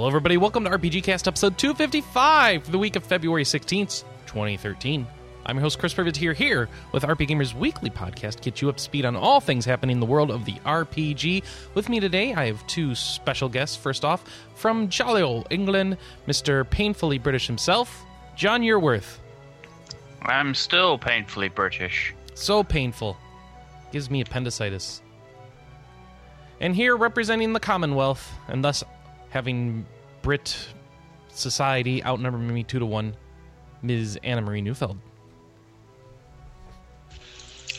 Hello, everybody. Welcome to RPG Cast episode 255 for the week of February 16th, 2013. I'm your host, Chris Privet, here, here with RP Gamer's weekly podcast, get you up to speed on all things happening in the world of the RPG. With me today, I have two special guests. First off, from jolly old England, Mr. Painfully British himself, Jon Yearworth. I'm still painfully British. So painful. Gives me appendicitis. And here, representing the Commonwealth, and thus having Brit society outnumber me two to one, Ms. Anna Marie Neufeld.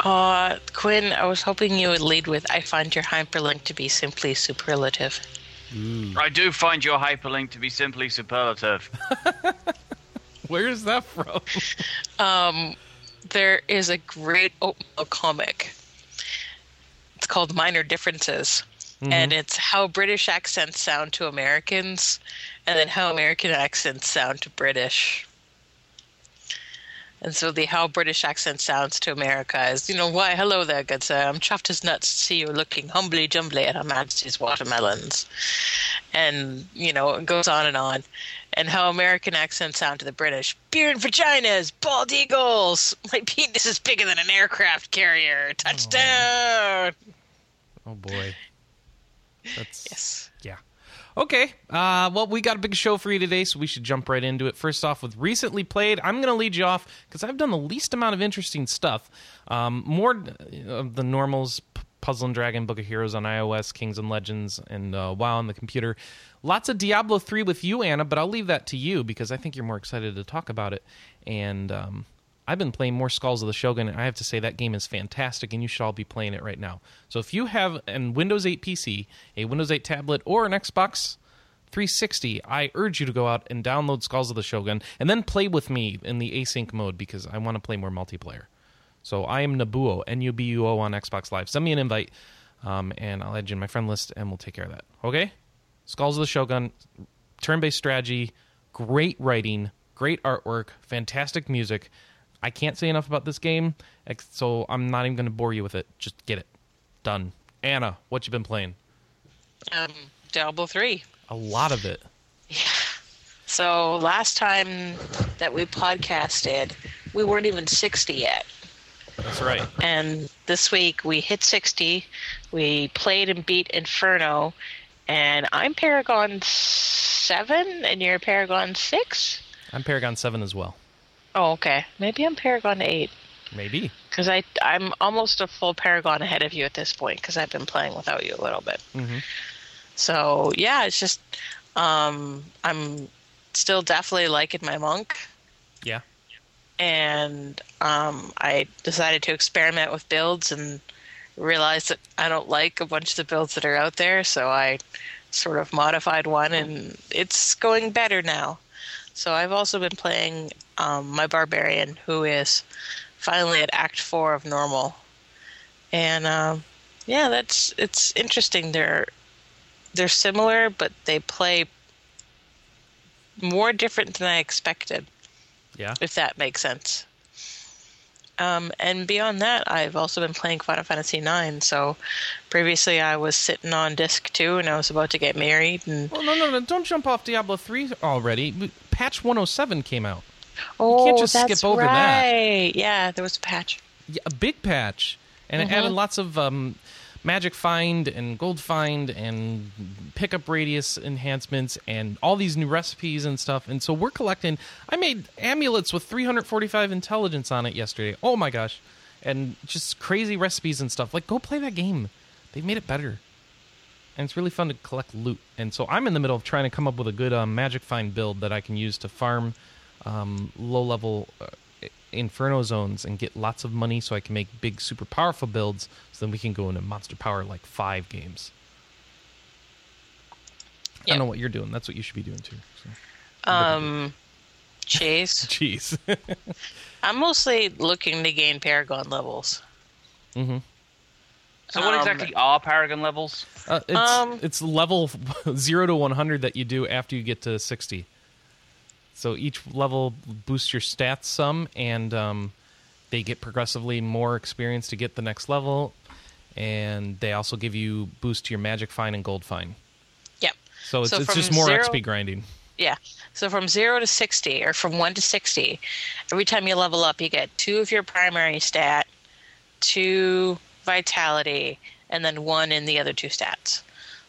Uh, Quinn, I was hoping you would lead with I find your hyperlink to be simply superlative. I do find your hyperlink to be simply superlative. Where is that from? Um, there is a great oatmeal comic. It's called Minor Differences. And mm-hmm. it's how British accents sound to Americans, and then how American accents sound to British. And so the how British accent sounds to America is, you know, why, hello there, good sir. I'm chuffed as nuts to see you looking humbly jumbly at Her Majesty's watermelons. And, you know, it goes on and on. And how American accents sound to the British. Beer and vaginas, bald eagles. My penis is bigger than an aircraft carrier. Oh, Touchdown. Oh boy. That's Yes. yeah. Okay. Uh, well, we got a big show for you today, so we should jump right into it. First off, with recently played, I'm going to lead you off because I've done the least amount of interesting stuff. Um, more of the normals, Puzzle and Dragon, Book of Heroes on iOS, Kings and Legends, and uh, WoW on the computer. Lots of Diablo 3 with you, Anna, but I'll leave that to you because I think you're more excited to talk about it. And um, I've been playing more Skulls of the Shogun, and I have to say that game is fantastic, and you should all be playing it right now. So if you have an Windows 8 PC, a Windows 8 tablet, or an Xbox 360, I urge you to go out and download Skulls of the Shogun, and then play with me in the async mode because I want to play more multiplayer. So I am Nabuo, N-U-B-U-O on Xbox Live. Send me an invite, um, and I'll add you in my friend list, and we'll take care of that. Okay? Skulls of the Shogun, turn-based strategy, great writing, great artwork, fantastic music. I can't say enough about this game, so I'm not even going to bore you with it. Just get it done. Anna, what you been playing? Um, Diablo 3. A lot of it. Yeah. So last time that we podcasted, we weren't even 60 yet. That's right. And this week we hit 60. We played and beat Inferno. And I'm Paragon 7 and you're Paragon 6? I'm Paragon Seven as well. Oh, okay. Maybe I'm Paragon 8. Maybe. Because I'm almost a full Paragon ahead of you at this point because I've been playing without you a little bit. Mhm. So, yeah, it's just um, I'm still definitely liking my monk. Yeah. and um, I decided to experiment with builds and realized that I don't like a bunch of the builds that are out there, so I sort of modified one, and it's going better now. So I've also been playing um, my barbarian, who is finally at Act Four of normal, and um, yeah, that's it's interesting. They're they're similar, but they play more different than I expected Yeah. if that makes sense. Um, and beyond that, I've also been playing Final Fantasy IX. So previously, I was sitting on disc two, and I was about to get married. And Well, no, no, no. Don't jump off Diablo 3 already. Patch 107 came out. oh, you can't just that's skip over that. right. Yeah, there was a patch. Yeah, a big patch. And it added lots of um, magic find and gold find and pickup radius enhancements and all these new recipes and stuff. And so we're collecting. I made amulets with 345 intelligence on it yesterday. Oh my gosh. And just crazy recipes and stuff. Like, go play that game. They've made it better. And it's really fun to collect loot. And so I'm in the middle of trying to come up with a good um, magic find build that I can use to farm um, low level uh, inferno zones and get lots of money so I can make big, super powerful builds so then we can go into monster power like five games. I don't know what you're doing. That's what you should be doing too. So. Um, Chase, Jeez. I'm mostly looking to gain Paragon levels. Mm-hmm. So what Um, exactly are Paragon levels? Uh, it's Um, it's level zero to one hundred that you do after you get to sixty. So each level boosts your stats some, and um, they get progressively more experience to get the next level. And they also give you boost to your magic find and gold find. Yep. So it's, So it's just more zero- XP grinding. Yeah. So from zero to sixty, or from one to sixty, every time you level up, you get two of your primary stat, two vitality, and then one in the other two stats.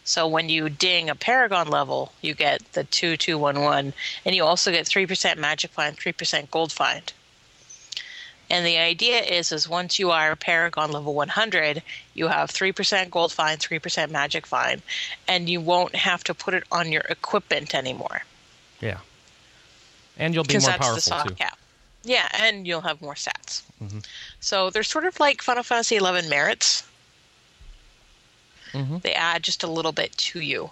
So when you ding a Paragon level, you get the two two one one, and you also get three percent Magic Find, three percent Gold Find. And the idea is, is once you are Paragon level 100, you have 3% gold find, 3% magic find, and you won't have to put it on your equipment anymore. Yeah. And you'll be more that's the powerful soft too. cap. Yeah, and you'll have more stats. Mm-hmm. So they're sort of like Final Fantasy 11 merits. Mhm. They add just a little bit to you.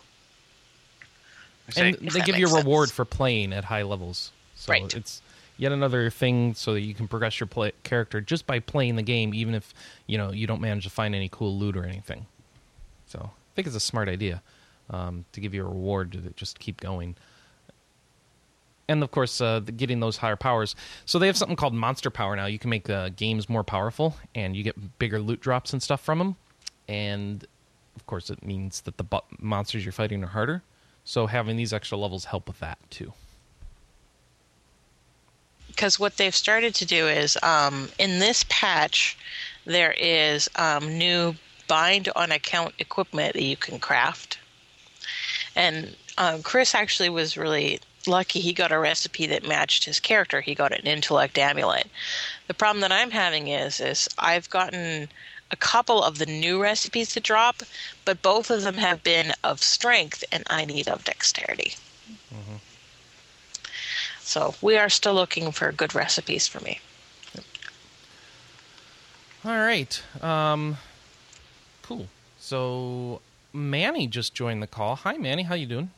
And they give you a reward sense. for playing at high levels. So Right. it's yet another thing so that you can progress your play- character just by playing the game, even if you know you don't manage to find any cool loot or anything. So I think it's a smart idea um, to give you a reward to just keep going. And of course, uh, the- getting those higher powers. So they have something called monster power now. You can make uh, games more powerful, and you get bigger loot drops and stuff from them. And of course, it means that the monsters you're fighting are harder. So having these extra levels help with that too. because what they've started to do is um, in this patch there is um, new bind on account equipment that you can craft and um, chris actually was really lucky he got a recipe that matched his character he got an intellect amulet the problem that i'm having is is i've gotten a couple of the new recipes to drop but both of them have been of strength and i need of dexterity so we are still looking for good recipes for me. All right. Um, cool. So Manny just joined the call. Hi, Manny. How you doing?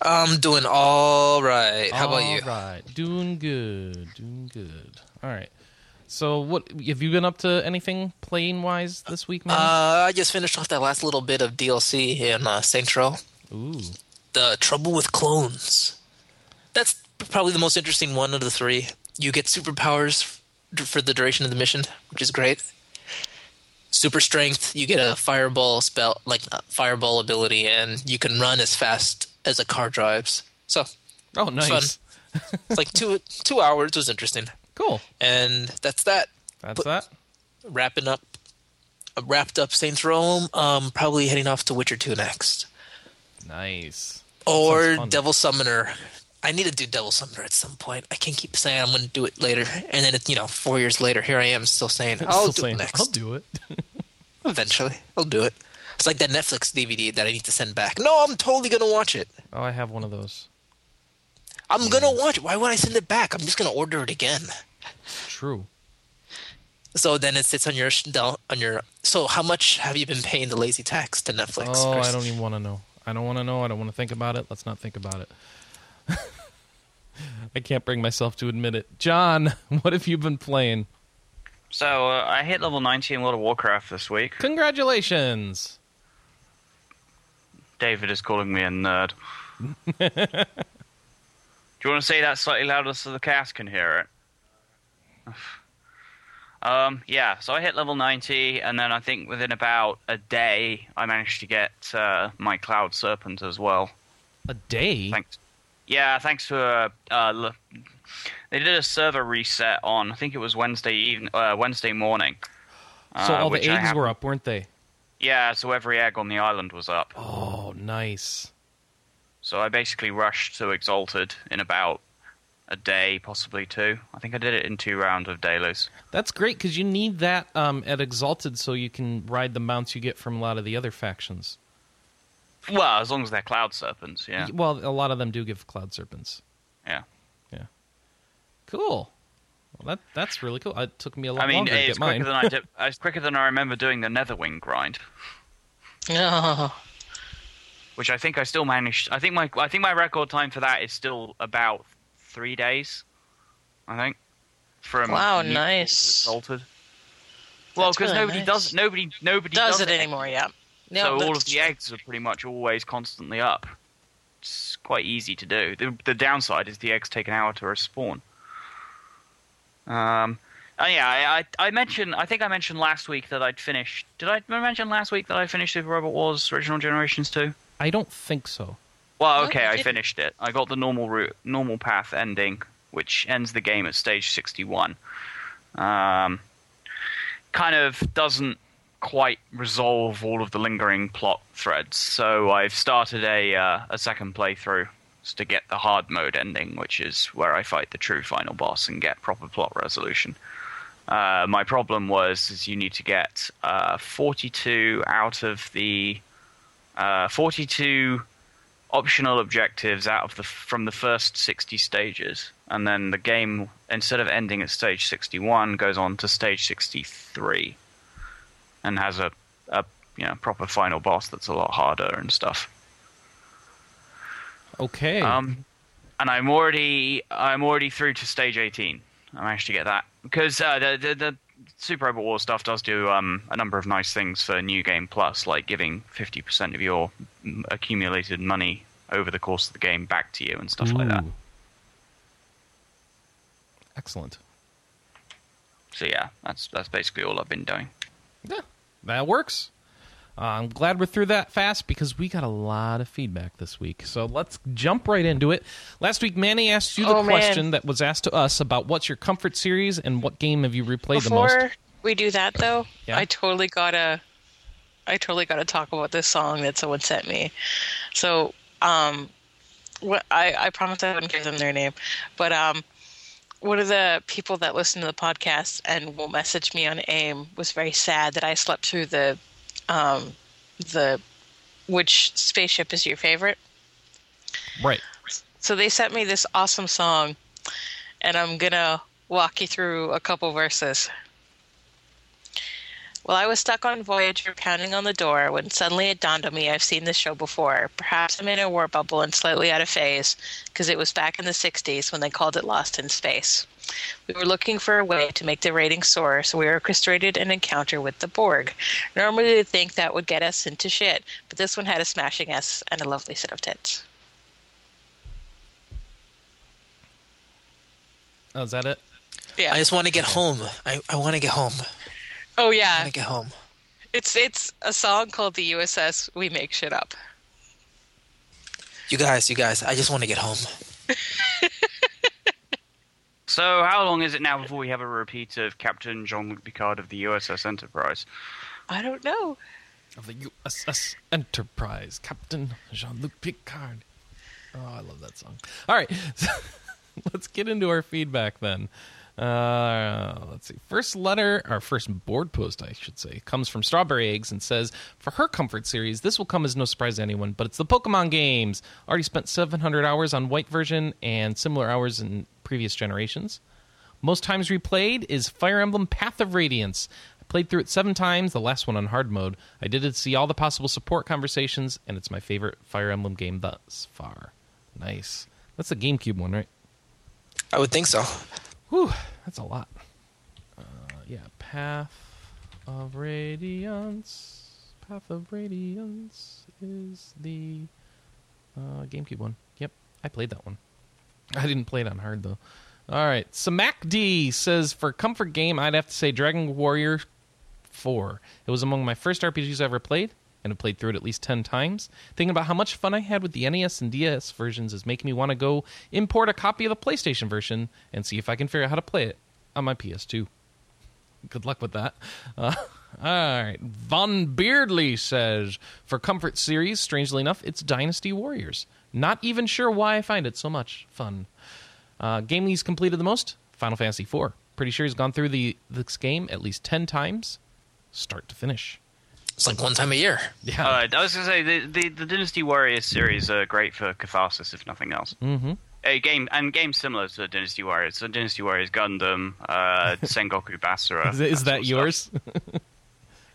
I'm doing all right. How about you? All right. Doing good. Doing good. All right. So what have you been up to? Anything playing wise this week, Manny? Uh, I just finished off that last little bit of DLC in uh, Saints Row. Ooh. The Trouble with Clones. That's probably the most interesting one of the three. You get superpowers for the duration of the mission, which is great. Super strength. You get a fireball spell, like fireball ability, and you can run as fast as a car drives. So Oh, nice. it's like two two hours was interesting, Cool. and that's that. That's that. wrapping up uh, wrapped up Saints Row. Um, probably heading off to Witcher Two next, Nice. or. Devil Summoner. I need to do Devil Summoner at some point. I can't keep saying I'm going to do it later, and then it, you know, four years later, here I am still saying I'll Still do saying, it next. I'll do it. Eventually, I'll do it. It's like that Netflix DVD that I need to send back. No, I'm totally going to watch it. oh, I have one of those. I'm going to watch it. Why would I send it back? I'm just going to order it again. True. So then it sits on your on your. So how much have you been paying the lazy tax to Netflix? Oh, Chris? I don't even want to know. I don't want to know. I don't want to think about it. Let's not think about it. I can't bring myself to admit it. Jon, what have you been playing? So uh, I hit level 90 in World of Warcraft this week. Congratulations. David is calling me a nerd. Do you want to say that slightly louder so the cast can hear it? um, yeah, so I hit level 90, and then I think within about a day, I managed to get uh, my Cloud Serpent as well. A day? Thanks. Yeah, thanks for. uh, uh, they did a server reset on I think it was Wednesday even uh, Wednesday morning. so uh, all the eggs were up, weren't they? Yeah, so every egg on the island was up. Oh, nice. So I basically rushed to Exalted in about a day, possibly two. I think I did it in two rounds of dailies. That's great because you need that um, at Exalted so you can ride the mounts you get from a lot of the other factions. Well, as long as they're Cloud Serpents, yeah. Well, a lot of them do give Cloud Serpents. Yeah. Yeah. Cool. Well, that that's really cool. It took me a lot I mean, longer to get mine. quicker than I did, it's quicker than I remember doing the Netherwing grind, Oh, which I think I still managed. I think my I think my record time for that is still about three days. I think. From Wow, neutral to nice. Exalted. Well, because really nobody nice. does nobody nobody does does, it anymore? Yeah. No, so all of the true. eggs are pretty much always constantly up. It's quite easy to do. The, the downside is the eggs take an hour to respawn. Um, and yeah, I, I, I mentioned. I think I mentioned last week that I'd finished. Did I mention last week that I finished Super Robot Wars Original Generations two? I don't think so. Well, okay, you I finished it. I got the normal route, normal path ending, which ends the game at stage 61. Um, kind of doesn't quite resolve all of the lingering plot threads, so I've started a uh, a second playthrough to get the hard mode ending, which is where I fight the true final boss and get proper plot resolution. Uh, my problem was is you need to get uh, 42 out of the uh, 42 optional objectives out of the from the first 60 stages and then the game instead of ending at stage 61 goes on to stage 63 and has a, a you know proper final boss that's a lot harder and stuff. Okay. um and i'm already i'm already through to stage 18 i managed to get that. Because uh, the, the the super robot war stuff does do um a number of nice things for new game plus like giving 50% of your mm, accumulated money over the course of the game back to you and stuff like that Excellent. So yeah, that's that's basically all I've been doing. Yeah, that works. Uh, I'm glad we're through that fast because we got a lot of feedback this week. So let's jump right into it. Last week, Manny asked you the Oh, man. question that was asked to us about what's your comfort series and what game have you replayed the Before most. we do that, though, Yeah. I totally gotta, I totally gotta talk about this song that someone sent me. So, um, what I I promised I wouldn't give them their name, but um, one of the people that listened to the podcast and will message me on AIM was very sad that I slept through the, um, the, which spaceship is your favorite? Right. So they sent me this awesome song, and I'm gonna walk you through a couple verses. Well, I was stuck on Voyager pounding on the door when suddenly it dawned on me I've seen this show before. Perhaps I'm in a warp bubble and slightly out of phase, because it was back in the 60s when they called it Lost in Space. We were looking for a way to make the rating soar, so we orchestrated an encounter with the Borg. Normally, you'd think that would get us into shit, but this one had a smashing S and a lovely set of tits. Oh, is that it? Yeah. I just want to get home. I, I want to get home. Oh yeah. I want yeah. to get home. It's it's a song called the USS We Make Shit Up. You guys, you guys, I just want to get home. So how long is it now before we have a repeat of Captain Jean-Luc Picard of the USS Enterprise? I don't know. Of the USS Enterprise, Captain Jean Luc Picard. Oh, I love that song. All right, let's get into our feedback then. Uh, let's see. First letter, or first board post, I should say, comes from Strawberry Eggs and says, For her comfort series, this will come as no surprise to anyone, but it's the Pokemon games. Already spent 700 hours on White version and similar hours in previous generations. Most times replayed is Fire Emblem Path of Radiance. I played through it seven times, the last one on hard mode. I did it to see all the possible support conversations, and it's my favorite Fire Emblem game thus far. Nice. That's the GameCube one, right? I would think so. Whew, that's a lot. Uh, yeah, Path of Radiance. Path of Radiance is the uh, GameCube one. Yep, I played that one. I didn't play it on hard though. All right, Samak D says for comfort game, I'd have to say Dragon Warrior Four. It was among my first RPGs I ever played, and have played through it at least ten times. Thinking about how much fun I had with the NES and DS versions is making me want to go import a copy of the PlayStation version and see if I can figure out how to play it on my PS2. Good luck with that. Uh, all right. Von Beardley says For Comfort series, strangely enough, it's Dynasty Warriors. Not even sure why I find it so much fun. Uh, game he's completed the most? Final Fantasy IV. Pretty sure he's gone through the this game at least 10 times, start to finish. It's like one time a year. Yeah. Uh, I was going to say the, the the Dynasty Warriors series are great for catharsis, if nothing else. mm-hmm. A game and games similar to Dynasty Warriors. So Dynasty Warriors Gundam, uh, Sengoku Basara. Is, is that sort yours? stuff.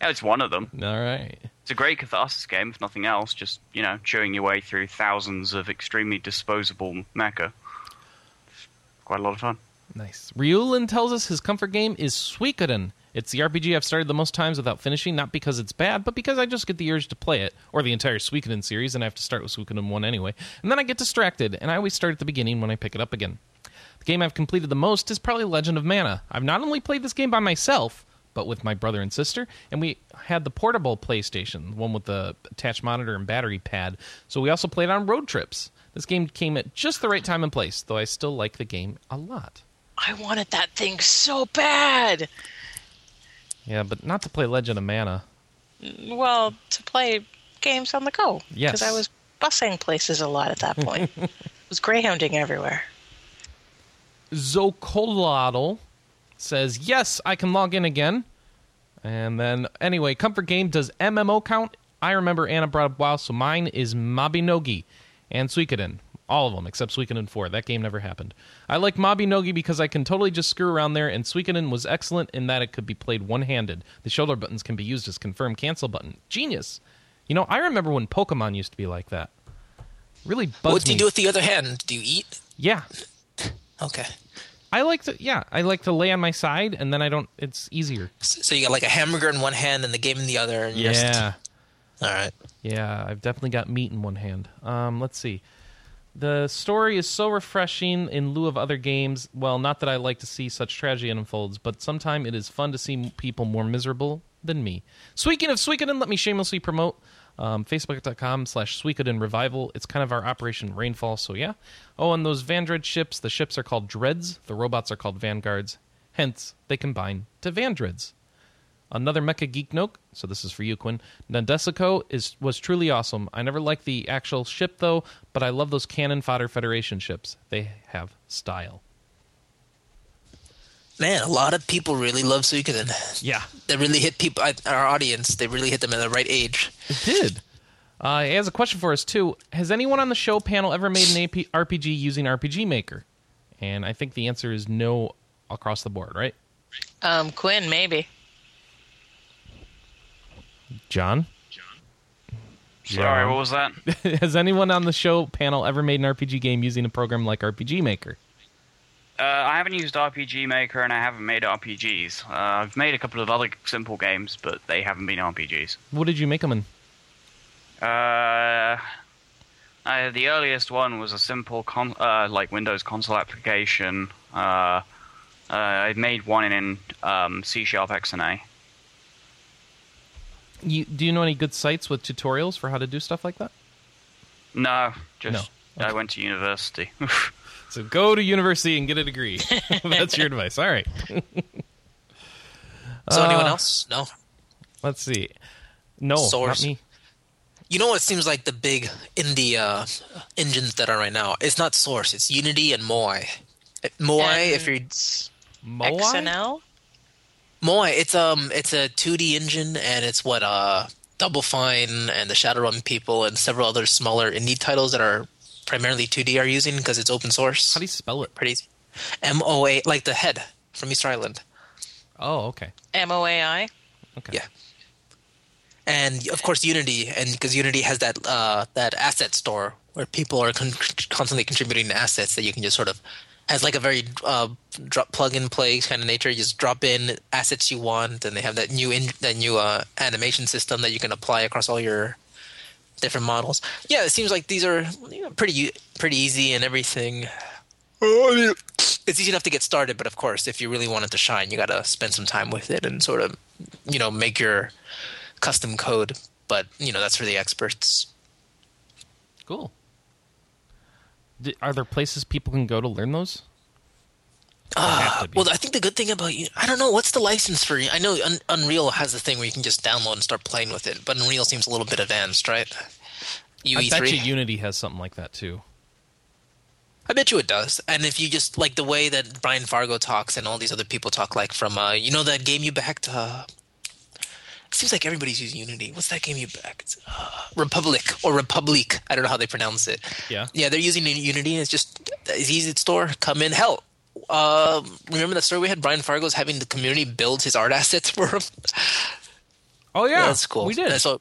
Yeah, it's one of them. All right. It's a great catharsis game, if nothing else. Just you know, chewing your way through thousands of extremely disposable mecha. Quite a lot of fun. Nice. Ryulin tells us his comfort game is Suikoden. It's the RPG I've started the most times without finishing, not because it's bad, but because I just get the urge to play it, or the entire Suikoden series, and I have to start with Suikoden 1 anyway. And then I get distracted, and I always start at the beginning when I pick it up again. The game I've completed the most is probably Legend of Mana. I've not only played this game by myself, but with my brother and sister, and we had the portable PlayStation, one with the attached monitor and battery pad. So we also played on road trips. This game came at just the right time and place, though I still like the game a lot. I wanted that thing so bad. Yeah, but not to play Legend of Mana. Well, to play games on the go. Yes. Because I was busing places a lot at that point. it was greyhounding everywhere. Zocolotl says, Yes, I can log in again. And then, anyway, Comfort Game, does MMO count? I remember Anna brought up WoW, so mine is Mabinogi and Suikoden. All of them, except Suikoden 4. That game never happened. I like Mabinogi because I can totally just screw around there, and Suikoden was excellent in that it could be played one handed. The shoulder buttons can be used as confirm cancel button. Genius! You know, I remember when Pokemon used to be like that. Really bugs What do me. you do with the other hand? Do you eat? yeah, Okay. I like to. Yeah, I like to lay on my side, and then I don't. It's easier. So you got like a hamburger in one hand and the game in the other. And you're just- Yeah, all right. yeah. I've definitely got meat in one hand. Um, let's see. The story is so refreshing in lieu of other games. Well, not that I like to see such tragedy unfolds, but sometimes it is fun to see people more miserable than me. Speaking of Suikoden, let me shamelessly promote um, Facebook.com slash Suikoden Revival. It's kind of our Operation Rainfall, so yeah. Oh, and those Vandred ships, the ships are called Dreads. The robots are called Vanguards. Hence, they combine to Vandreds. Another Mecha Geek note, so this is for you, Quinn. Nadesico is was truly awesome. I never liked the actual ship though, but I love those cannon fodder Federation ships. They have style. Man, a lot of people really love Suikoden. Yeah, They really hit people, our audience. They really hit them at the right age. it did. Uh, he has a question for us too. Has anyone on the show panel ever made an AP, RPG using RPG Maker? And I think the answer is no across the board, right? Um, Quinn, maybe. Jon, Sorry, what was that? has anyone on the show panel ever made an RPG game using a program like RPG Maker? Uh, I haven't used RPG Maker and I haven't made RPGs. Uh, I've made a couple of other simple games, but they haven't been RPGs. What did you make them in? Uh, uh, the earliest one was a simple con- uh, like Windows console application. Uh, uh, I made one in um, C Sharp XNA. You, do you know any good sites with tutorials for how to do stuff like that? No, just No. I went to university. So go to university and get a degree. That's your advice. All right. So anyone Uh, else? No. Let's see. No, Source. not me. You know what seems like the big indie uh, engines that are right now? It's not Source. It's Unity and Moai. Moai, if you're Moai? XNL? Moai, it's um, it's a 2D engine, and it's what uh, Double Fine and the Shadowrun people and several other smaller indie titles that are primarily 2D are using because it's open source. How do you spell it? Pretty. M O A, like the head from Easter Island. Oh, okay. MOAI? Okay. Yeah. and of course Unity, and because Unity has that uh, that asset store where people are con- constantly contributing assets that you can just sort of has like a very uh, drop plug and play kind of nature. You just drop in assets you want, and they have that new in- that new uh, animation system that you can apply across all your different models. Yeah, it seems like these are you know, pretty pretty easy and everything. It's easy enough to get started, but of course, if you really want it to shine, you got to spend some time with it and sort of, you know, make your custom code. But you know, that's for the experts. Cool. D- are there places people can go to learn those? have to be. Well, I think the good thing about you, I don't know, what's the license for? You? I know Un- Unreal has a thing where you can just download and start playing with it, but Unreal seems a little bit advanced, right? I bet you Unity has something like that too. I bet you it does. And if you just like the way that Brian Fargo talks and all these other people talk, like from uh, you know that game you backed. Uh, it seems like everybody's using Unity. What's that game you backed? Uh, Republic or Republic. I don't know how they pronounce it. Yeah. Yeah, they're using Unity. It's just it's easy to store. Come in. Hell, uh, remember that story we had? Brian Fargo's having the community build his art assets for him. Oh yeah, that's cool. We did. And so,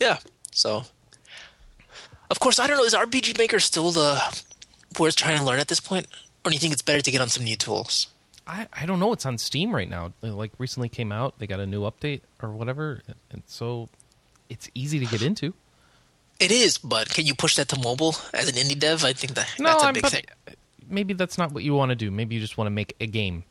yeah. So, of course, I don't know. Is RPG Maker still the worth trying to learn at this point, or do you think it's better to get on some new tools? I, I don't know. It's on Steam right now. It, like recently came out. They got a new update or whatever, and so it's easy to get into. It is, but can you push that to mobile as an indie dev? I think that No, that's a I'm, big thing. maybe that's not what you want to do. Maybe you just want to make a game,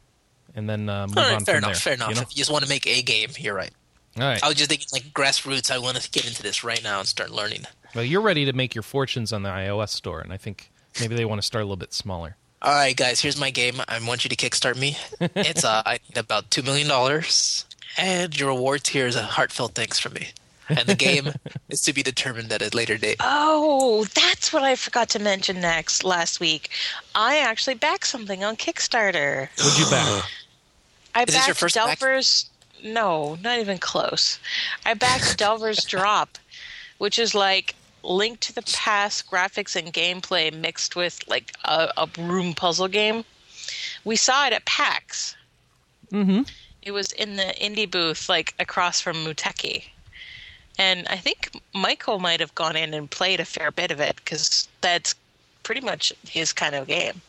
and then uh, move right, on fair from enough. there. fair enough. you know? If you just want to make a game, you're right. All right. I was just thinking like grassroots. I want to get into this right now and start learning. Well, you're ready to make your fortunes on the iOS store, and I think maybe they want to start a little bit smaller. All right, guys. Here's my game. I want you to kickstart me. It's uh, I need about two million dollars, and your reward here is a heartfelt thanks from me. And the game is to be determined at a later date. Oh, that's what I forgot to mention next last week. I actually backed something on Kickstarter. Would you back? I Is this your backed first back? Delver's. No, not even close. I backed Delver's Drop, which is like Link to the Past graphics and gameplay mixed with like a, a room puzzle game. We saw it at PAX. mm-hmm. It was in the indie booth, like across from Muteki. And I think Michael might have gone in and played a fair bit of it because that's pretty much his kind of game.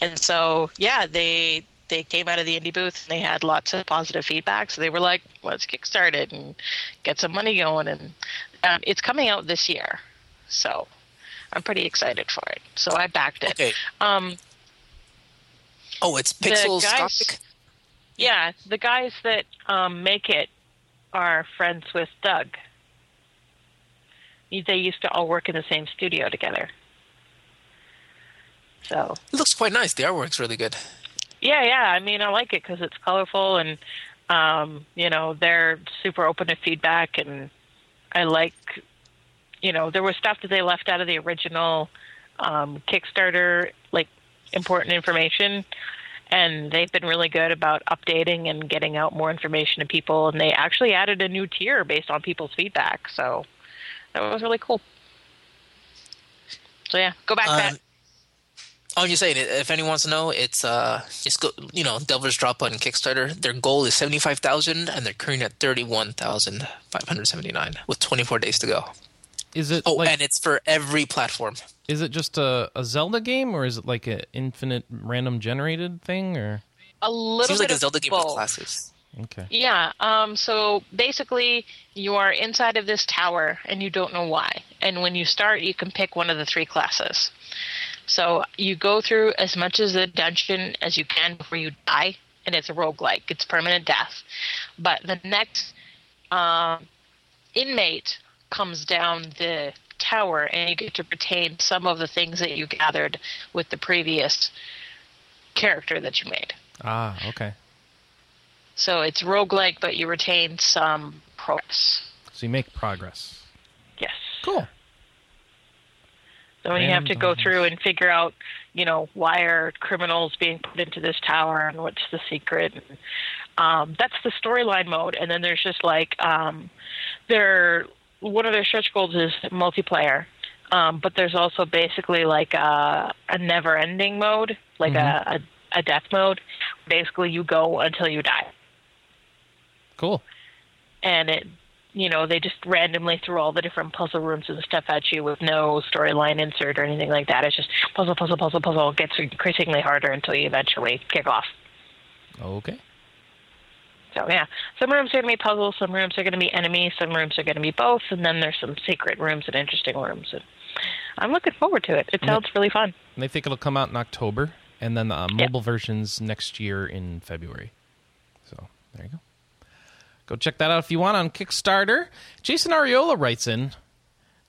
And so, yeah, they they came out of the indie booth and they had lots of positive feedback. So they were like, "Let's kickstart it and get some money going." And um, it's coming out this year, so I'm pretty excited for it. So I backed it. Okay. Um, Oh, it's Pixels guys- Yeah, the guys that um, make it are friends with Doug. They used to all work in the same studio together. So It looks quite nice. The artwork's really good. yeah, yeah. I mean, I like it because it's colorful and um, you know they're super open to feedback, and I like you know there was stuff that they left out of the original um, Kickstarter, like important information, and they've been really good about updating and getting out more information to people. And they actually added a new tier based on people's feedback, so that was really cool. So yeah, go back to that. Oh, you're saying. If anyone wants to know, it's uh, just go. You know, Delver's Drop on Kickstarter. Their goal is seventy five thousand, and they're currently at thirty one thousand five hundred seventy nine, with twenty four days to go. Is it Oh, like and it's for every platform. is it just a, a Zelda game or is it like an infinite random generated thing or A little Seems bit like a of Zelda game both. with classes. okay. Yeah. Um, so basically, you are inside of this tower and you don't know why. And when you start, you can pick one of the three classes. So you go through as much of the dungeon as you can before you die, and it's a roguelike. It's permanent death. But the next um, inmate comes down the tower, and you get to retain some of the things that you gathered with the previous character that you made. Ah, okay. So it's roguelike, but you retain some progress. So you make progress. Yes. Cool. So when you have to go through and figure out, you know, why are criminals being put into this tower and what's the secret. And, um, that's the storyline mode. And then there's just like, um, there, one of their stretch goals is multiplayer. Um, but there's also basically like a, a never ending mode, like a, a, a death mode. Basically, you go until you die. Cool. and it you know they just randomly threw all the different puzzle rooms and stuff at you with no storyline insert or anything like that. It's just puzzle puzzle puzzle puzzle. It gets increasingly harder until you eventually kick off. Okay. so yeah. Some rooms are going to be puzzles some rooms are going to be enemies some rooms are going to be both and then there's some secret rooms and interesting rooms and i'm looking forward to it. It sounds really fun. And they think it'll come out in October, and then the uh, mobile versions next year in February. So there you go. Go check that out if you want on Kickstarter. Jason Ariola writes in,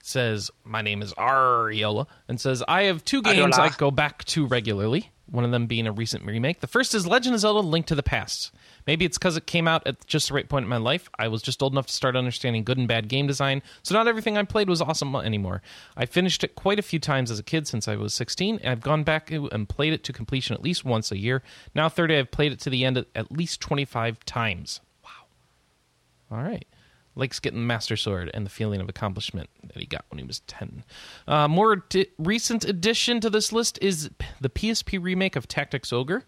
says, "My name is Ariola," and says, "I have two games Ariola. I go back to regularly. One of them being a recent remake. The first is Legend of Zelda: Link to the Past. Maybe it's because it came out at just the right point in my life. I was just old enough to start understanding good and bad game design, so not everything I played was awesome anymore. I finished it quite a few times as a kid since I was 16, and I've gone back and played it to completion at least once a year. Now 30, I've played it to the end at- at least 25 times. All right. Likes getting the Master Sword and the feeling of accomplishment that he got when he was 10. Uh, more di- recent addition to this list is the PSP remake of Tactics Ogre.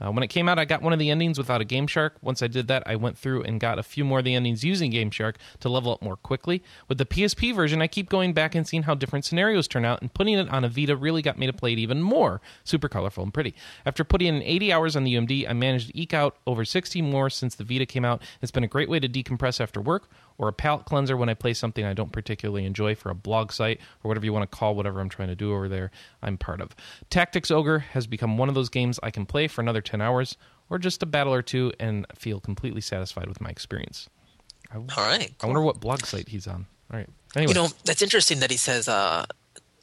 Uh, when it came out, I got one of the endings without a Game Shark. Once I did that, I went through and got a few more of the endings using Game Shark to level up more quickly. With the PSP version, I keep going back and seeing how different scenarios turn out, and putting it on a Vita really got me to play it even more. Super colorful and pretty. After putting in 80 hours on the UMD, I managed to eke out over 60 more since the Vita came out. It's been a great way to decompress after work or a palate cleanser when I play something I don't particularly enjoy for a blog site or whatever you want to call whatever I'm trying to do over there, I'm part of. Tactics Ogre has become one of those games I can play for another 10 hours or just a battle or two and feel completely satisfied with my experience. I, All right. I wonder what blog site he's on. All right. Anyway, You know, that's interesting that he says uh,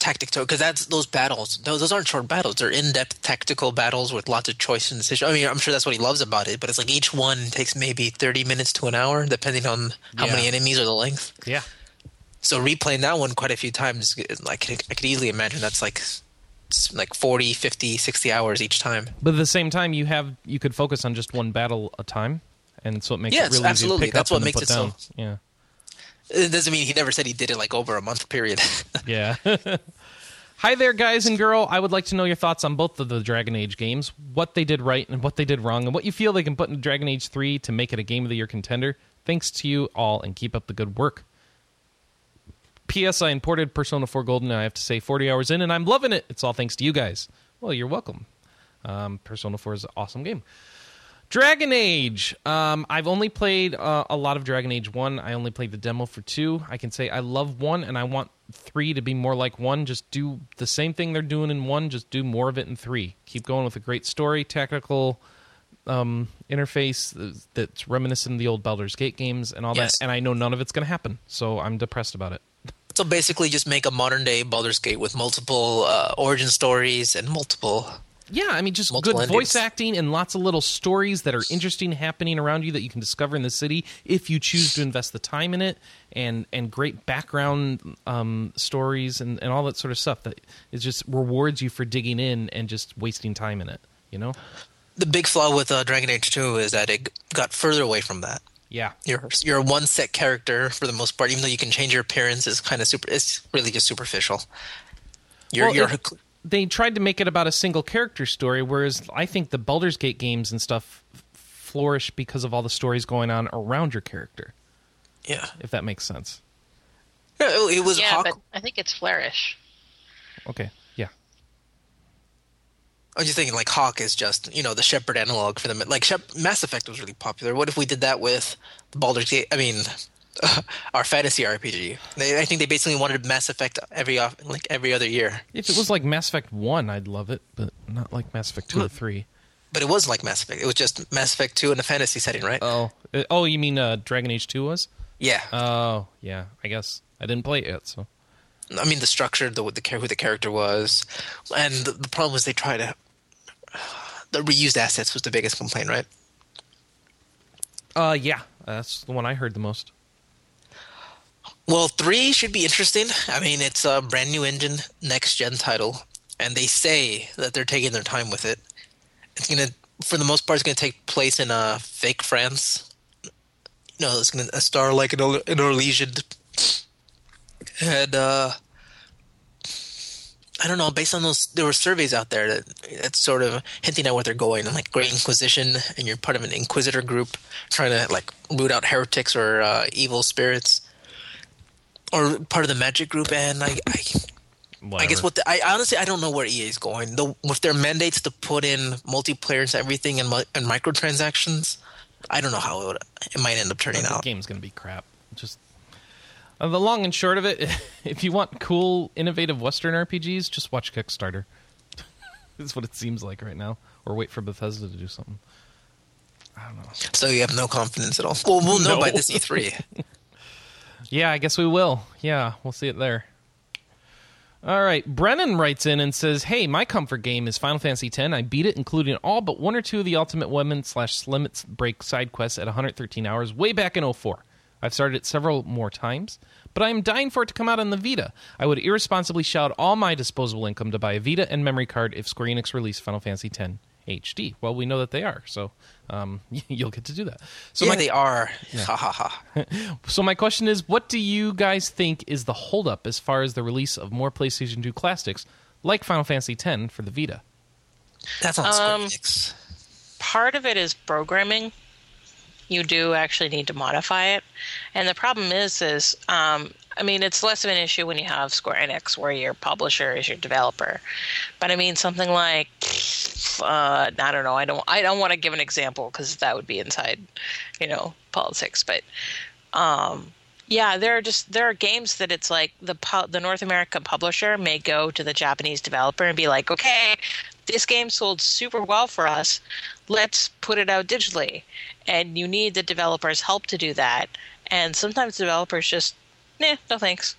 tactic toe because that's those battles. Those, those aren't short battles. They're in-depth tactical battles with lots of choice and decision. I mean, I'm sure that's what he loves about it. But it's like each one takes maybe 30 minutes to an hour, depending on how Yeah. many enemies or the length. yeah. So replaying that one quite a few times, like I could easily imagine that's like like 40, 50, 60 hours each time. But at the same time, you have you could focus on just one battle a time, and so it makes Yes, it really absolutely. easy to pick That's up what and makes it so- down. Yeah. It doesn't mean he never said he did it like over a month period. Yeah. Hi there, guys and girl. I would like to know your thoughts on both of the Dragon Age games, what they did right and what they did wrong, and what you feel they can put in Dragon Age 3 to make it a Game of the Year contender. Thanks to you all, and keep up the good work. P.S. I imported Persona 4 Golden, I have to say 40 hours in, and I'm loving it. It's all thanks to you guys. Well, you're welcome. Um, Persona 4 is an awesome game. Dragon Age. Um, I've only played uh, a lot of Dragon Age 1. I only played the demo for 2. I can say I love 1 and I want 3 to be more like 1. Just do the same thing they're doing in 1, just do more of it in 3. Keep going with a great story, technical um, interface that's reminiscent of the old Baldur's Gate games and all Yes. that. And I know none of it's going to happen, so I'm depressed about it. so basically, just make a modern day Baldur's Gate with multiple uh, origin stories and multiple. Yeah, I mean, just Multiple good voice acting and lots of little stories that are interesting happening around you that you can discover in the city if you choose to invest the time in it, and and great background um, stories and, and all that sort of stuff that is just rewards you for digging in and just wasting time in it. You know? The big flaw with uh, Dragon Age 2 is that it got further away from that. Yeah. You're you're a one set character for the most part, even though you can change your appearance. Is kind of super. It's really just superficial. You're Well, you're it- they tried to make it about a single character story, whereas I think the Baldur's Gate games and stuff flourish because of all the stories going on around your character. yeah. If that makes sense. Yeah, It was yeah, Hawke. but I think it's flourish. Okay. Yeah. I was just thinking, like Hawke is just you know the Shepard analog for them. Like Shep- Mass Effect was really popular. What if we did that with the Baldur's Gate? I mean, our fantasy RPG. They, I think they basically wanted Mass Effect every like every other year. If it was like Mass Effect 1, I'd love it, but not like Mass Effect 2 or 3. But it was like Mass Effect. It was just Mass Effect Two in a fantasy setting, right? Oh. Uh, Oh, you mean uh, Dragon Age 2 was? yeah. Oh, yeah. I guess. I didn't play it yet, so. I mean, the structure, the, the who the character was, and the, the problem was they tried to. The reused assets was the biggest complaint, right? Uh, yeah. That's the one I heard the most. Well, three should be interesting. I mean, it's a brand new engine, next gen title, and they say that they're taking their time with it. It's gonna, for the most part, it's gonna take place in uh, fake France. You know, it's gonna a star like an, an Orlesian, and uh, I don't know. Based on those, there were surveys out there that that's sort of hinting at where they're going. And like Great Inquisition, and you're part of an Inquisitor group trying to like root out heretics or uh, evil spirits or part of the magic group and I, I, I guess what the, I honestly I don't know where EA is going. The, with their mandates to put in multiplayer and everything and, and microtransactions, I don't know how it, would, it might end up turning out. The game's going to be crap. Just. Uh, the long and short of it, if you want cool, innovative Western RPGs, just watch Kickstarter. That's what it seems like right now. Or wait for Bethesda to do something. I don't know. So you have no confidence at all. Well, we'll know No. by this E3. Yeah, I guess we will. Yeah, we'll see it there. All right, Brennan writes in and says, "Hey, my comfort game is Final Fantasy X. I beat it, including all but one or two of the Ultimate Women slash Limits Break side quests at 113 hours, way back in 04. I've started it several more times, but I am dying for it to come out on the Vita. I would irresponsibly shout all my disposable income to buy a Vita and memory card if Square Enix released Final Fantasy X HD. Well, we know that they are, so um, you'll get to do that. So yeah, my they are. Ha ha ha. so my question is, what do you guys think is the holdup as far as the release of more PlayStation 2 classics like Final Fantasy X for the Vita? That's on Square Um, Enix. part of it is programming. You do actually need to modify it, and the problem is, is um, I mean, it's less of an issue when you have Square Enix, where your publisher is your developer. But I mean, something like uh, I don't know. I don't. I don't want to give an example because that would be inside, you know, politics. But um, Yeah, there are just there are games that it's like the the North America publisher may go to the Japanese developer and be like, "Okay, this game sold super well for us. Let's put it out digitally." And you need the developer's help to do that. And sometimes developers just, "Nah, no thanks."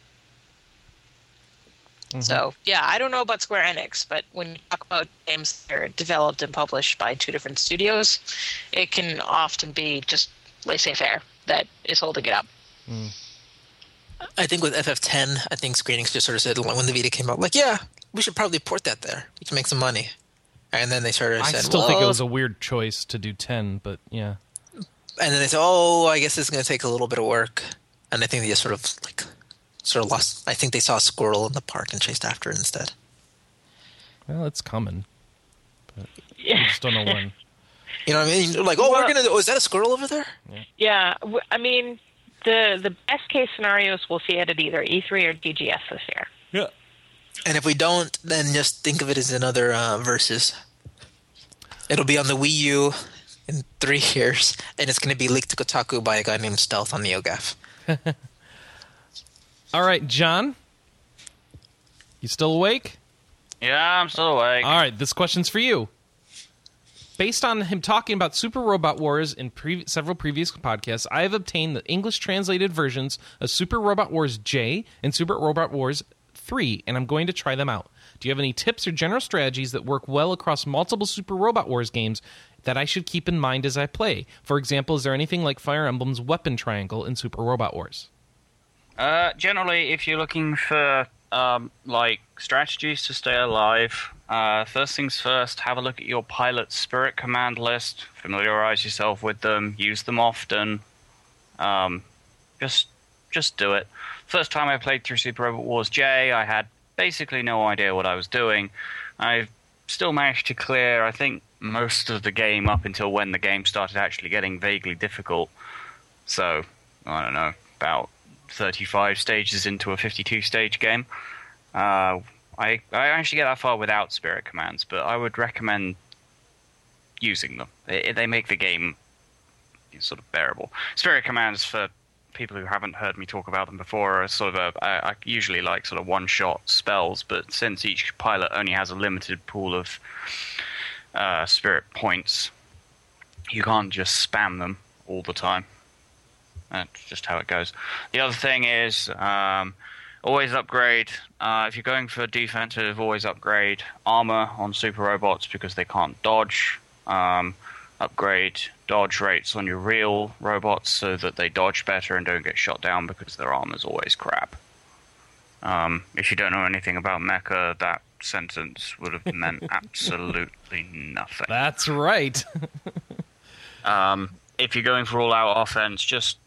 Mm-hmm. So yeah, I don't know about Square Enix, but when you talk about games that are developed and published by two different studios, it can often be just laissez-faire that is holding it up. Mm. I think with FF10, I think Square Enix just sort of said when the Vita came out, like, yeah, we should probably port that there. We can make some money. And then they started I said, still think it was a weird choice to do 10, but yeah. and then they said, oh, I guess it's going to take a little bit of work. And I think they just sort of like sort of lost. I think they saw a squirrel in the park and chased after it instead. Well, it's coming. But yeah. I just don't know when. You know what I mean? Like, oh, Well- we're gonna. Oh, is that a squirrel over there? Yeah, I mean, the the best case scenarios we'll see it at either E3 or TGS this year. Yeah. And if we don't, then just think of it as another uh, versus. It'll be on the Wii U in three years, and it's going to be leaked to Kotaku by a guy named Stealth on the NeoGAF. All right, Jon. You still awake? Yeah, I'm still awake. All right, this question's for you. Based on him talking about Super Robot Wars in pre- several previous podcasts, I have obtained the English translated versions of Super Robot Wars J and Super Robot Wars 3, and I'm going to try them out. Do you have any tips or general strategies that work well across multiple Super Robot Wars games that I should keep in mind as I play? For example, is there anything like Fire Emblem's weapon triangle in Super Robot Wars? Uh, generally, if you're looking for um, like strategies to stay alive, uh, first things first, have a look at your pilot's spirit command list. Familiarize yourself with them. Use them often. Um, just, just do it. First time I played through Super Robot Wars J, I had basically no idea what I was doing. I still managed to clear, I think, most of the game up until when the game started actually getting vaguely difficult. So, I don't know, about 35 stages into a 52 stage game. Uh, I, I actually get that far without spirit commands, but I would recommend using them. They, they make the game sort of bearable. Spirit commands, for people who haven't heard me talk about them before, are sort of a, I, I usually like sort of one shot spells, but since each pilot only has a limited pool of uh, spirit points, you can't just spam them all the time. That's just how it goes. The other thing is um, always upgrade. Uh, if you're going for defensive, always upgrade armor on super robots because they can't dodge. Um, upgrade dodge rates on your real robots so that they dodge better and don't get shot down because their armor's always crap. Um, if you don't know anything about mecha, that sentence would have meant absolutely nothing. That's right. Um, if you're going for all out offense, just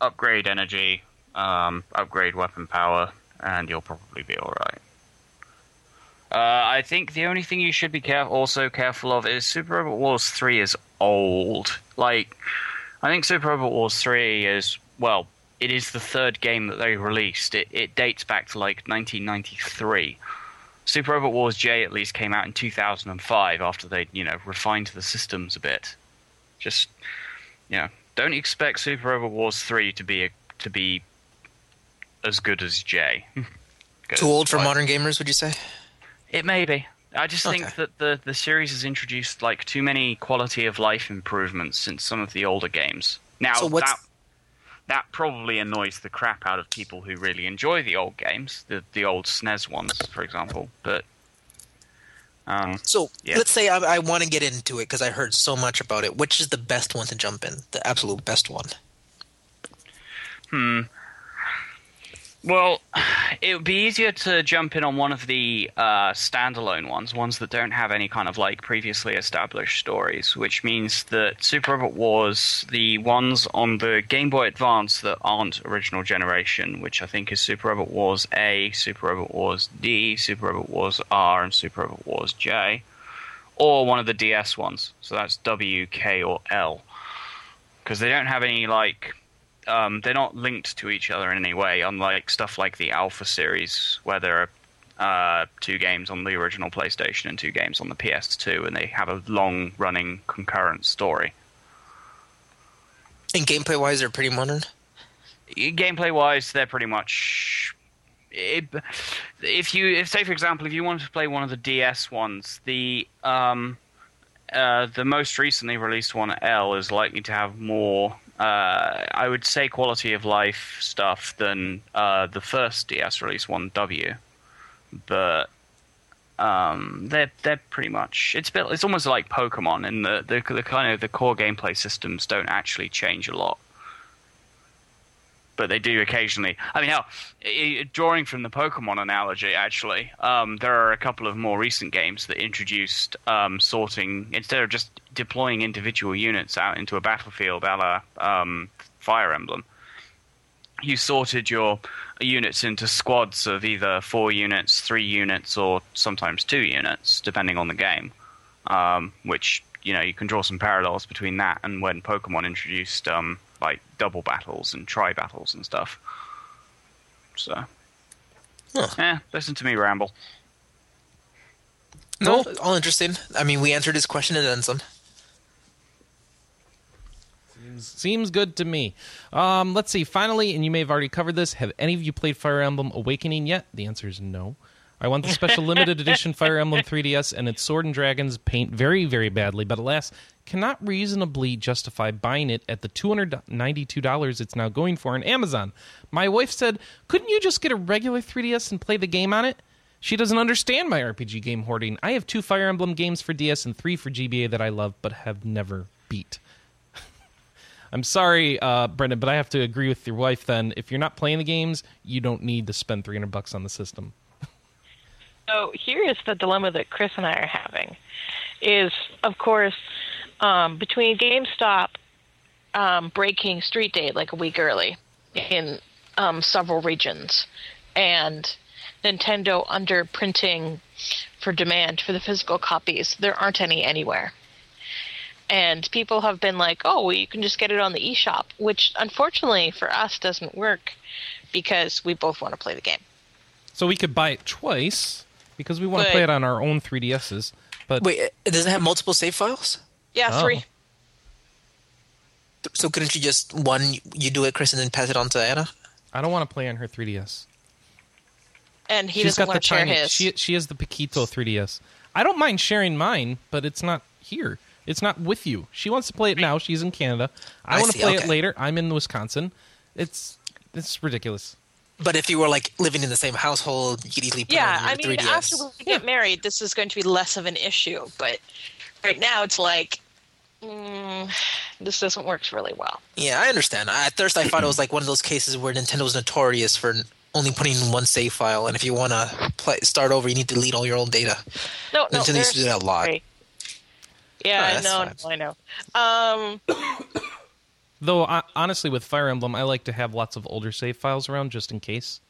upgrade energy, um, upgrade weapon power, and you'll probably be alright. Uh, I think the only thing you should be care- also careful of is Super Robot Wars 3 is old. Like, I think Super Robot Wars 3 is, well, it is the third game that they released. It, it dates back to like 1993. Super Robot Wars J at least came out in 2005 after they, you know, refined the systems a bit. Just, you know, don't expect Super Robot Wars 3 to be a, to be as good as J. Too old for like, modern gamers, would you say? It may be. I just Okay. think that the, the series has introduced like too many quality of life improvements since some of the older games. Now So that that probably annoys the crap out of people who really enjoy the old games, the the old SNES ones, for example. But um, So Yeah. let's say I, I want to get into it because I heard so much about it. Which is the best one to jump in? The absolute best one. Well, it would be easier to jump in on one of the uh, standalone ones, ones that don't have any kind of like previously established stories, which means that Super Robot Wars, the ones on the Game Boy Advance that aren't original generation, which I think is Super Robot Wars A, Super Robot Wars D, Super Robot Wars R, and Super Robot Wars J, or one of the DS ones, so that's W, K, or L, because they don't have any like um, they're not linked to each other in any way, unlike stuff like the Alpha series, where there are uh, two games on the original PlayStation and two games on the PS2, and they have a long running concurrent story. And gameplay wise, they're pretty modern. gameplay wise, they're pretty much. It, if you, if say for example, if you wanted to play one of the DS ones, the um, uh, the most recently released one, L, is likely to have more. Uh, I would say quality of life stuff than uh, the first DS release one, W. But um, they're they're pretty much it's built, it's almost like Pokemon, and the, the the kind of the core gameplay systems don't actually change a lot but they do occasionally. I mean, hell, i- drawing from the Pokemon analogy, actually, um, there are a couple of more recent games that introduced um, sorting instead of just deploying individual units out into a battlefield, a la um, Fire Emblem. You sorted your units into squads of either four units, three units, or sometimes two units, depending on the game. Um, which you know you can draw some parallels between that and when Pokemon introduced um, like double battles and tri battles and stuff. So, Huh. yeah, listen to me ramble. No, all interesting. I mean, we answered his question and then some. Seems good to me. Um, let's see. Finally, and you may have already covered this. Have any of you played Fire Emblem Awakening yet? The answer is no. I want the special limited edition Fire Emblem 3DS and its Sword and Dragons paint very, very badly, but alas, cannot reasonably justify buying it at the $292 it's now going for on Amazon. My wife said, Couldn't you just get a regular 3DS and play the game on it? She doesn't understand my RPG game hoarding. I have two Fire Emblem games for DS and three for GBA that I love but have never beat. I'm sorry, uh, Brendan, but I have to agree with your wife. Then, if you're not playing the games, you don't need to spend 300 bucks on the system. So here is the dilemma that Chris and I are having: is of course um, between GameStop um, breaking street date like a week early in um, several regions, and Nintendo underprinting for demand for the physical copies. There aren't any anywhere. And people have been like, "Oh, well, you can just get it on the eShop," which unfortunately for us doesn't work because we both want to play the game. So we could buy it twice because we want to play it on our own 3DSs. But Wait, uh, it doesn't have multiple save files? Yeah, Oh. three. So couldn't you just one you do it, Chris, and then pass it on to Anna? I don't want to play on her 3DS. And he She's doesn't got the want to share tiny. his. She she has the Pikachu 3DS. I don't mind sharing mine, but it's not here. It's not with you. She wants to play it now. She's in Canada. I, I want to see, play it later. I'm in Wisconsin. It's it's ridiculous. But if you were like living in the same household, you could easily put yeah, on I your mean, 3DS. after we get married, this is going to be less of an issue. But right now, it's like mm, this doesn't work really well. Yeah, I understand. At first, I thought it was like one of those cases where Nintendo was notorious for only putting in one save file, and if you want to start over, you need to delete all your old data. No, no, Nintendo used to do that a lot. Right. Yeah, Oh, that's no, fine. I know. Um, Though I, honestly, with Fire Emblem, I like to have lots of older save files around just in case.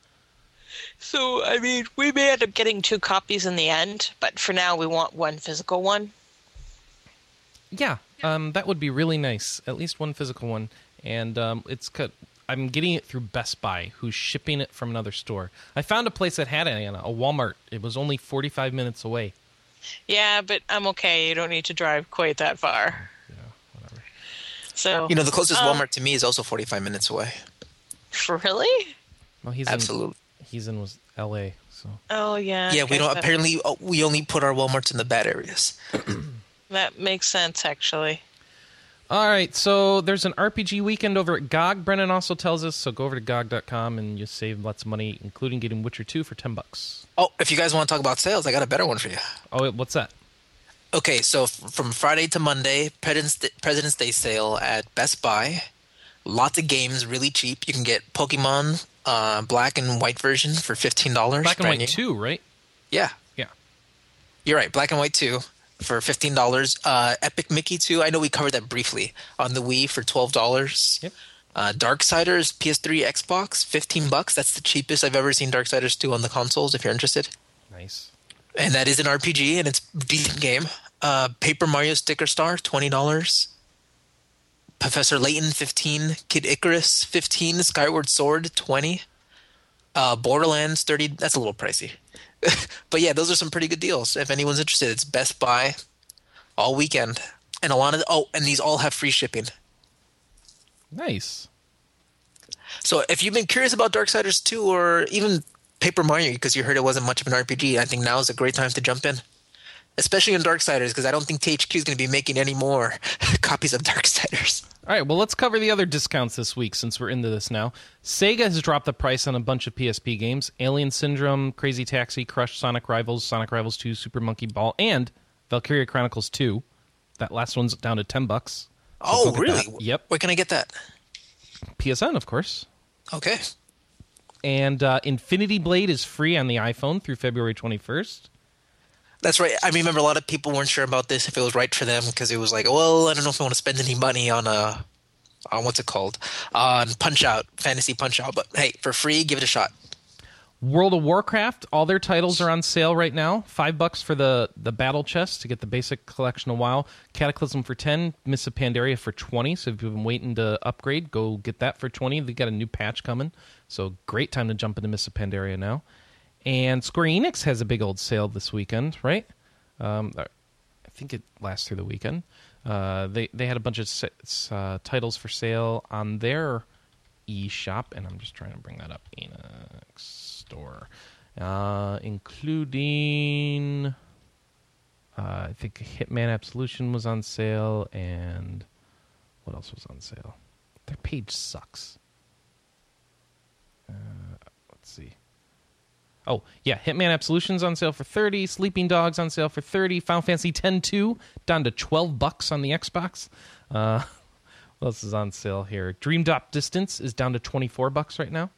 So, I mean, we may end up getting two copies in the end, but for now, we want one physical one. Yeah, um, that would be really nice. At least one physical one, and um, it's cut. I'm getting it through Best Buy, who's shipping it from another store. I found a place that had it, Anna, a Walmart. It was only 45 minutes away. Yeah, but I'm okay. You don't need to drive quite that far. So, You know, the closest Um, Walmart to me is also 45 minutes away. really? Well, he's Absolutely. in he's in was L.A. So Oh, yeah. Yeah, we don't. that- Apparently, uh, we only put our WalMarts in the bad areas. That makes sense, actually. all right, so there's an RPG weekend over at GOG. Brennan also tells us so. Go over to GOG.com and you save lots of money, including getting Witcher 2 for 10 bucks. Oh, if you guys want to talk about sales, I got a better one for you. Oh, what's that? Okay, so f- from Friday to Monday, President's Day, President's Day sale at Best Buy. Lots of games, really cheap. You can get Pokemon uh, Black and White version for fifteen dollars. Black and White 2, right? Yeah, Yeah. you're right. Black and White two for fifteen dollars. Uh, Epic Mickey two. I know we covered that briefly on the Wii for twelve dollars. Yep. Uh, Darksiders PS3, Xbox, fifteen bucks. That's the cheapest I've ever seen Darksiders two on the consoles. If you're interested. Nice. and that is an RPG, and it's a decent game. Uh, Paper Mario Sticker Star, twenty dollars. Professor Layton, fifteen. Kid Icarus, fifteen. Skyward Sword, twenty. Uh, Borderlands, thirty. That's a little pricey, but yeah, those are some pretty good deals. If anyone's interested, it's Best Buy, all weekend, and a lot of oh, and these all have free shipping. Nice. So if you've been curious about Darksiders 2 or even Paper Mario because you heard it wasn't much of an RPG, I think now is a great time to jump in. Especially in Darksiders because I don't think THQ is going to be making any more copies of Darksiders. All right, well, let's cover the other discounts this week since we're into this now. Sega has dropped the price on a bunch of PSP games Alien Syndrome, Crazy Taxi, Crush, Sonic Rivals, Sonic Rivals 2, Super Monkey Ball, and Valkyria Chronicles 2. That last one's down to 10 bucks. Oh, really? Yep. Where can I get that? PSN, of course. Okay. And uh, Infinity Blade is free on the iPhone through February 21st. That's right. I remember a lot of people weren't sure about this if it was right for them because it was like, well, I don't know if I want to spend any money on a, on what's it called, on Punch Out, Fantasy Punch Out. But hey, for free, give it a shot. World of Warcraft, all their titles are on sale right now. Five bucks for the, the battle chest to get the basic collection of WoW. Cataclysm for ten, Mists of Pandaria for twenty. So if you've been waiting to upgrade, go get that for twenty. They got a new patch coming, so great time to jump into Mists of Pandaria now. And Square Enix has a big old sale this weekend, right? Um, I think it lasts through the weekend. Uh, they they had a bunch of uh, titles for sale on their eShop, and I'm just trying to bring that up. Enix store, uh, including uh, I think Hitman Absolution was on sale, and what else was on sale? Their page sucks. Oh, yeah, Hitman Absolution's on sale for 30, Sleeping Dogs on sale for 30, Final Fantasy X-2 down to 12 bucks on the Xbox. Uh, what else is on sale here? Dream Drop Distance is down to 24 bucks right now.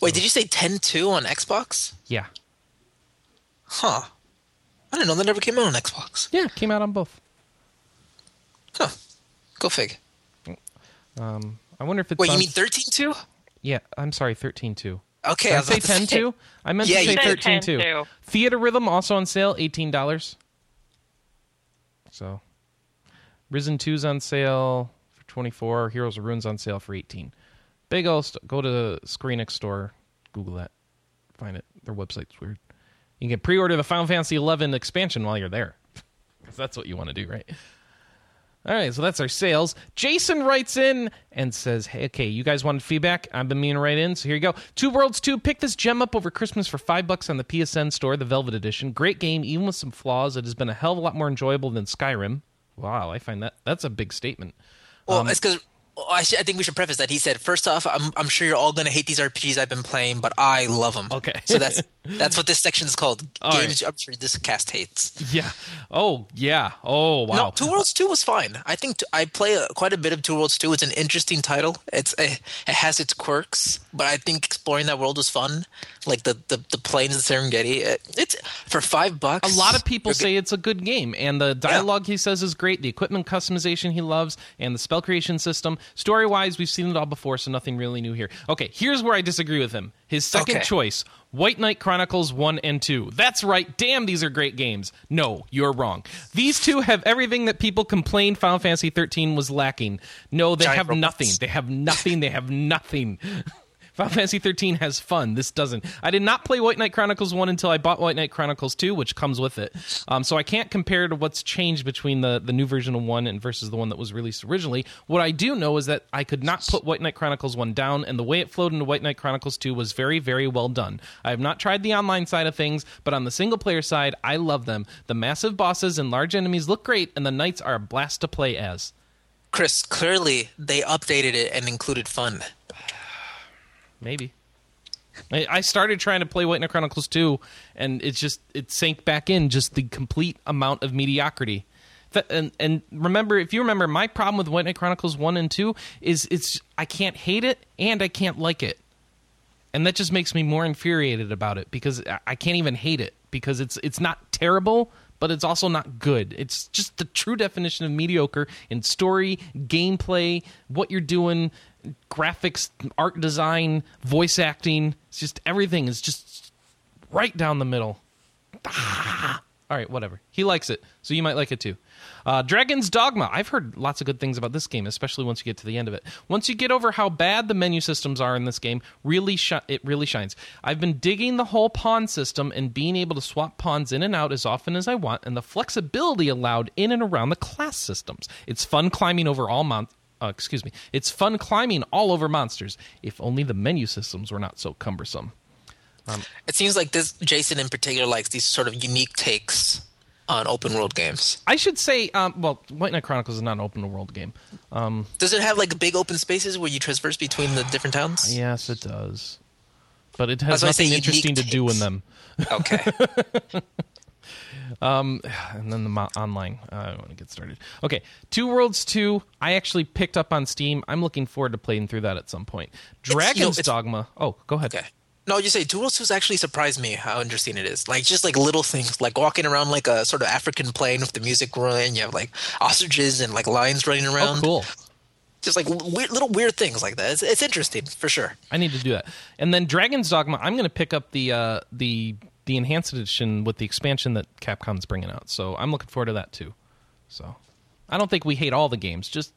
Wait, did you say 10-2 on Xbox? Yeah. Huh. I didn't know that never came out on Xbox. Yeah, came out on both. Huh. Go fig. Um, I wonder if it's Wait, on... you mean 13-2? Yeah, I'm sorry, 13.2. Okay, Did I was say about to 10 2? I meant Yeah, to say you said 13 2. 10-2. Theatrhythm also on sale, $18. So, Risen 2's on sale for 24 Heroes of Ruin's on sale for 18 Big ol' st- go to the Screenix store, Google that, find it. Their website's weird. You can pre-order the Final Fantasy 11 expansion while you're there. Because that's what you want to do, right? All right, so that's our sales. Jason writes in and says, "Hey, okay, you guys wanted feedback. I've been meaning to write in, so here you go. Two Worlds Two. Pick this gem up over Christmas for five bucks on the PSN store, the Velvet Edition. Great game, even with some flaws. It has been a hell of a lot more enjoyable than Skyrim. Wow, I find that that's a big statement. Well, Um, it's because I, should- I think we should preface that. He said, first off, I'm, I'm sure you're all going to hate these RPGs I've been playing, but I love them. Okay. so that's that's what this section is called. All Games I'm sure this cast hates. Yeah. Oh, yeah. Oh, wow. No, Two Worlds 2 was fine. I think t- I play uh, quite a bit of Two Worlds 2. It's an interesting title. It's a, it has its quirks, but I think exploring that world was fun. Like the the, the plains of Serengeti. It, it's for five bucks. a lot of people say it's a good game and the dialogue he says is great the equipment customization he loves and the spell creation system story wise we've seen it all before so nothing really new here. Okay here's where i disagree with him. His second Okay. choice white knight chronicles 1 and 2 that's right. Damn these are great games. No you're wrong. These two have everything that people complained final fantasy 13 was lacking. No they Giant have robots. nothing. They have nothing. They have nothing Final Fantasy 13 has fun. This doesn't. I did not play White Knight Chronicles 1 until I bought White Knight Chronicles 2, which comes with it. Um, so I can't compare to what's changed between the, the new version of 1 and versus the one that was released originally. What I do know is that I could not put White Knight Chronicles 1 down, and the way it flowed into White Knight Chronicles 2 was very, very well done. I have not tried the online side of things, but on the single player side, I love them. The massive bosses and large enemies look great, and the knights are a blast to play as. Chris, clearly they updated it and included fun. Maybe. I started trying to play White Knight Chronicles 2, and it's just it sank back in just the complete amount of mediocrity. And and remember, if you remember, my problem with White Knight Chronicles 1 and 2 is it's I can't hate it and I can't like it, and that just makes me more infuriated about it because I can't even hate it because it's it's not terrible. But it's also not good. It's just the true definition of mediocre in story, gameplay, what you're doing, graphics, art design, voice acting. It's just everything is just right down the middle. Ah. All right, whatever. He likes it, so you might like it too. Uh, Dragon's Dogma. I've heard lots of good things about this game, especially once you get to the end of it. Once you get over how bad the menu systems are in this game, really it really shines. I've been digging the whole pawn system and being able to swap pawns in and out as often as I want, and the flexibility allowed in and around the class systems. It's fun climbing over all mount, Uh, excuse me. It's fun climbing all over monsters. If only the menu systems were not so cumbersome. It seems like this Jason in particular likes these sort of unique takes on open world games. I should say, um, well, White Knight Chronicles is not an open world game. Does it have like big open spaces where you traverse between the different towns? Yes, it does. But it has That's why I say nothing interesting to do in them. Okay. and then the mo- online. Uh, I don't want to get started. Okay, Two Worlds Two. I actually picked up on Steam. I'm looking forward to playing through that at some point. Dragon's it's- Dogma. Oh, go ahead. Okay. No, you say Two Worlds 2's actually surprised me how interesting it is. Like just like little things, like walking around like a sort of African plain with the music running. You have like ostriches and like lions running Oh, around. cool. Just like weird, little weird things like that. It's, it's interesting for sure. I need to do that. And then Dragon's Dogma. I'm going to pick up the uh, the the enhanced edition with the expansion that Capcom's bringing out. So I'm looking forward to that too. So I don't think we hate all the games. Just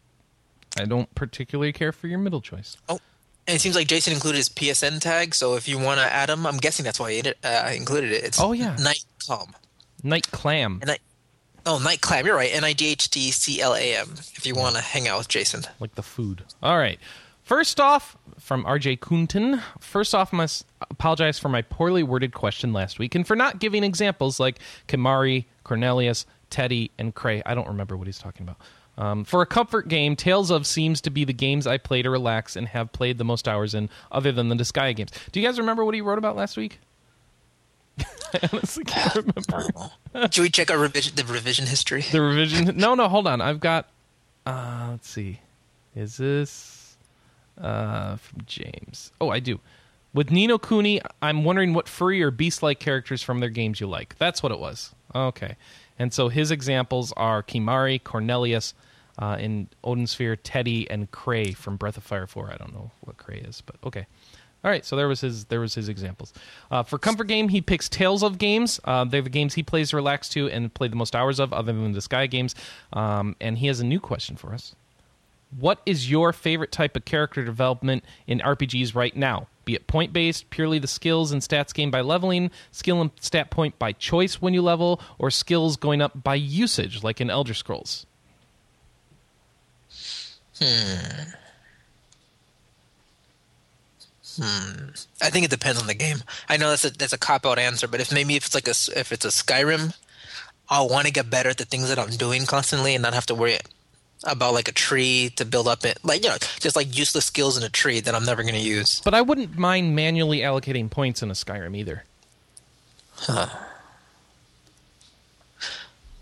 I don't particularly care for your middle choice. Oh, and it seems like Jason included his PSN tag. So if you want to add him, I'm guessing that's why he uh, I included it. It's Oh, yeah. Night Calm. Night Clam, And I, oh, Night Clam. You're right. N I G H T C L A M. If you want to hang out with Jason. like the food. All right. First off, from RJ Kunten. First off, I must apologize for my poorly worded question last week and for not giving examples like Kimahri, Cornelius, Teddie, and Cray. I don't remember what he's talking about. Um, for a comfort game, Tales of seems to be the games I play to relax and have played the most hours in, other than the Disgaea games. Do you guys remember what he wrote about last week? I honestly can't remember. Should we check our revision, the revision history? The revision. No, no, hold on. I've got. Uh, let's see. Is this uh, from James? Oh, I do. With Ni no Kuni, I'm wondering what furry or beast-like characters from their games you like. That's what it was. Okay. And so his examples are Kimahri, Cornelius, uh, in Odin Sphere, Teddie, and Cray from Breath of Fire 4. I don't know what Cray is, but okay. All right, so there was his there was his examples. Uh, for comfort game, he picks Tales of games. Uh, they're the games he plays to relax to and play the most hours of, other than the Sky games. Um, and he has a new question for us. What is your favorite type of character development in RPGs right now? Be it point based, purely the skills and stats gained by leveling, skill and stat point by choice when you level, or skills going up by usage, like in Elder Scrolls. Hmm. Hmm. I think it depends on the game. I know that's a that's a cop out answer, but if maybe if it's like a if it's a Skyrim, I'll want to get better at the things that I'm doing constantly and not have to worry about like a tree to build up it, like you know, just like useless skills in a tree that I'm never going to use. But I wouldn't mind manually allocating points in a Skyrim either. huh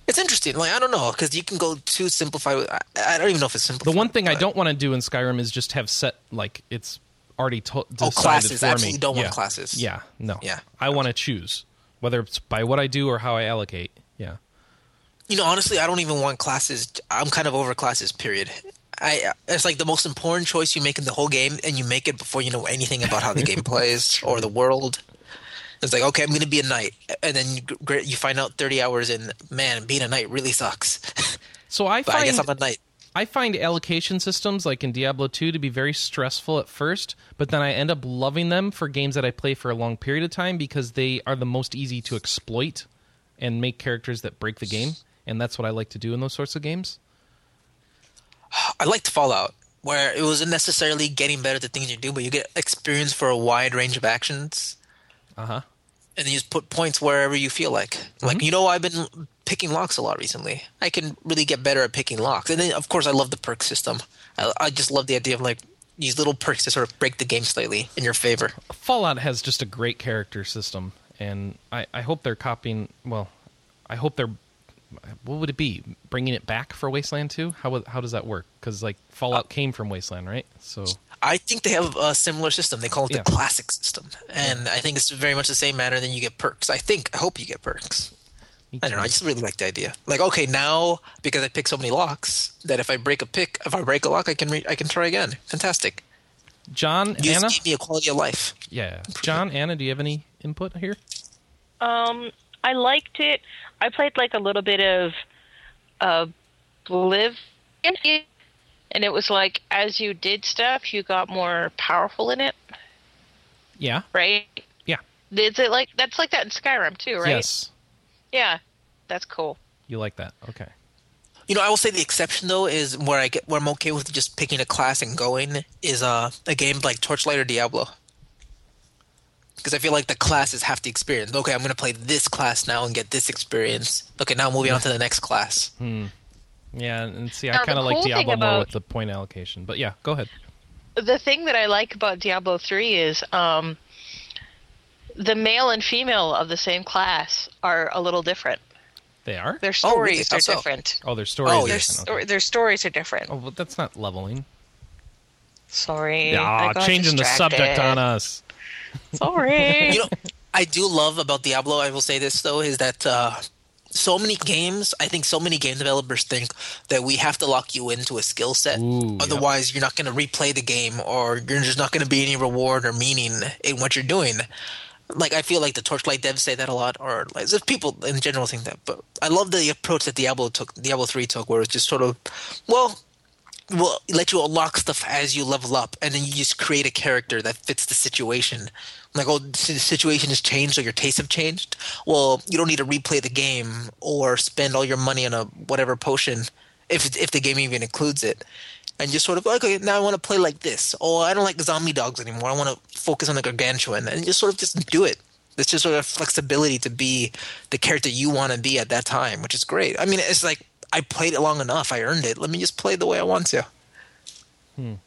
It's interesting. Like I don't know because you can go too simplified. With, I, I don't even know if it's simple. The one thing I don't want to do in Skyrim is just have set like it's already to- Oh, classes. for Absolutely me. don't want yeah. classes. Yeah, no. Yeah. I want to choose whether it's by what I do or how I allocate. Yeah. You know, honestly, I don't even want classes. I'm kind of over classes. Period. I it's like the most important choice you make in the whole game, and you make it before you know anything about how the game plays or the world. It's like, okay, I'm going to be a knight, and then you, you find out 30 hours in, man, being a knight really sucks. So I but I find guess I'm a knight. I find allocation systems like in Diablo 2 to be very stressful at first, but then I end up loving them for games that I play for a long period of time because they are the most easy to exploit and make characters that break the game, and that's what I like to do in those sorts of games. I liked Fallout, where it wasn't necessarily getting better at the things you do, but you get experience for a wide range of actions. Uh-huh. and then you just put points wherever you feel like. Like Mm-hmm. you know, I've been picking locks a lot recently. I can really get better at picking locks, and then of course I love the perk system. I, I just love the idea of like these little perks to sort of break the game slightly in your favor. Fallout has just a great character system, and I, I hope they're copying. Well, I hope they're. What would it be? Bringing it back for Wasteland 2? How how does that work? Because like Fallout came from Wasteland, right? So I think they have a similar system. They call it Yeah. the classic system, and I think it's very much the same manner. Then you get perks. I think. I hope you get perks. I don't know. I just really like the idea. Like, okay, now because I pick so many locks, that if I break a pick, if I break a lock, I can re- I can try again. Fantastic. Jon, You Anna, just give me a quality of life. yeah, Jon, Anna, do you have any input here? Um, I liked it. I played like a little bit of uh, Live, and it was like as you did stuff, you got more powerful in it, Yeah, right? yeah, Is it like that's like that in Skyrim too, right? yes, Yeah, that's cool. you like that? Okay. You know, I will say the exception though is where I get where I'm okay with just picking a class and going is uh, a game like Torchlight or Diablo. Because I feel like the classes have to experience. Okay, I'm going to play this class now and get this experience. Okay, now moving on to the next class. Yeah, and see, I Now, the kind of like cool thing Diablo more with the point allocation. But yeah, go ahead. the thing that I like about Diablo 3 is um, the male and female of the same class are a little different. They are. Their Oh, really? stories How are so? different. Oh, their stories. Oh, are Their, different, sto- okay. their stories are different. Oh, but that's not leveling. Sorry. Yeah, I got changing the subject on us. Sorry. you know, I do love about Diablo. I will say this though is that uh, so many games. I think so many game developers think that we have to lock you into a skill set. Ooh, yep. Otherwise, you're not going to replay the game, or you're just not going to be any reward or meaning in what you're doing. Like I feel like the Torchlight devs say that a lot, or like just people in general think that. But I love the approach that Diablo took, Diablo three took, where it's just sort of, well, will let you unlock stuff as you level up, and then you just create a character that fits the situation. Like, oh, the situation has changed, or your tastes have changed. Well, you don't need to replay the game or spend all your money on a whatever potion, if if the game even includes it. And just sort of like, okay, now I want to play like this. Oh, I don't like zombie dogs anymore. I want to focus on the gargantuan, and just sort of just do it. It's just sort of flexibility to be the character you want to be at that time, which is great. I mean, it's like I played it long enough. I earned it. Let me just play the way I want to. I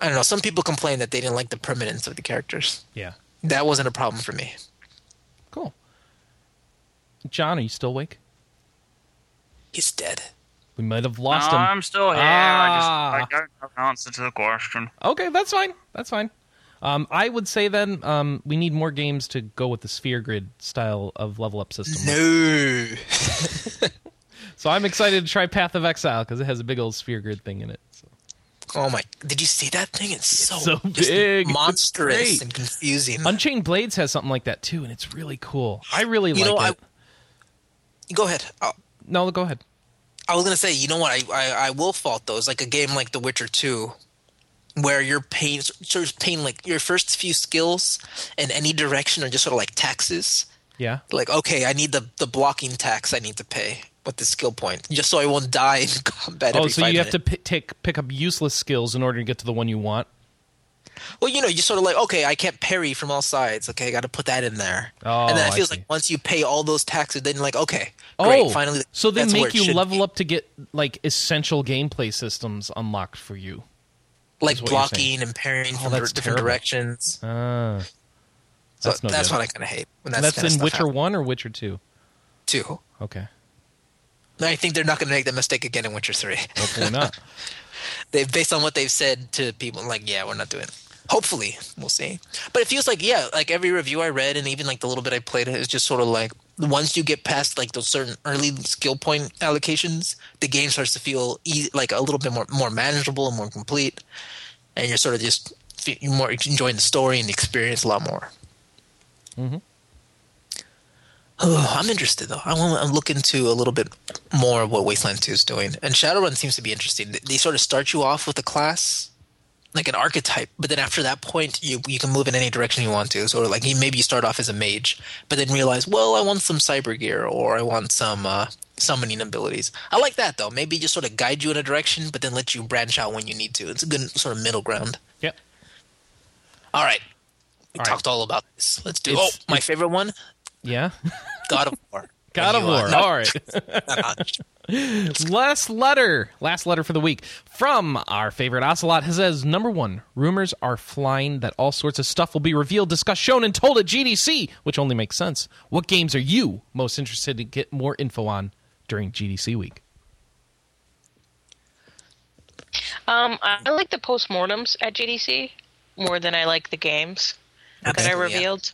don't know. Some people complain that they didn't like the permanence of the characters. Yeah. That wasn't a problem for me. Cool. Jon, are you still awake? He's dead. We might have lost no, him. I'm still here. Ah. I just I don't have an answer to the question. Okay, that's fine. That's fine. Um, I would say then um, we need more games to go with the sphere grid style of level up system. No. So I'm excited to try Path of Exile because it has a big old sphere grid thing in it. So. Oh my! Did you see that thing? It's so, so big. Monstrous, and confusing. Unchained Blades has something like that too, and it's really cool. I really You like know, I- it. Go ahead. Oh, No, go ahead. I was gonna say, you know what? I, I I will fault those. Like a game like The Witcher Two, where you're paying sort of paying like your first few skills in any direction are just sort of like taxes. Yeah. Like, okay, I need the the blocking tax I need to pay with the skill point, just so I won't die in combat. Oh, every so you have to p- take pick up useless skills in order to get to the one you want. Well, you know, you sort of like, okay, I can't parry from all sides. Okay, I got to put that in there. Oh, and then oh, it feels like once you pay all those taxes, then you're like, okay, oh, great, oh, finally. so they make you level be. up to get like essential gameplay systems unlocked for you. Like is what you're saying. blocking and parrying Oh, from different terrible. directions. Ah, So that's no that's good. what I kind of hate. When that's that's in Witcher happens, One or Witcher Two. Two. Okay, I think they're not going to make that mistake again in Witcher Three. hopefully not. they based on what they've said to people, like, yeah, we're not doing. it. Hopefully, we'll see. But it feels like, yeah, like every review I read, and even like the little bit I played, it is just sort of like once you get past like those certain early skill point allocations, the game starts to feel like a little bit more more manageable and more complete, and you're sort of just fe- you're more enjoying the story and the experience a lot more. Mhm. Oh, I'm interested though. I want to look into a little bit more of what Wasteland 2 is doing. And Shadowrun seems to be interesting. They sort of start you off with a class, like an archetype, but then after that point, you you can move in any direction you want to. So like you- maybe you start off as a mage, but then realize, well, I want some cyber gear or I want some uh, summoning abilities. I like that though. Maybe just sort of guide you in a direction, but then let you branch out when you need to. It's a good sort of middle ground. Yep. All right. We All right. talked all about this. Let's do. It's- oh, my favorite one, Yeah. God of War. God of uh, War. All right. not- Last letter. Last letter for the week from our favorite Ocelot who says number one, rumors are flying that all sorts of stuff will be revealed, discussed, shown, and told at GDC, which only makes sense. What games are you most interested to get more info on during GDC week? Um, I like the postmortems at GDC more than I like the games that are Absolutely, yeah. revealed.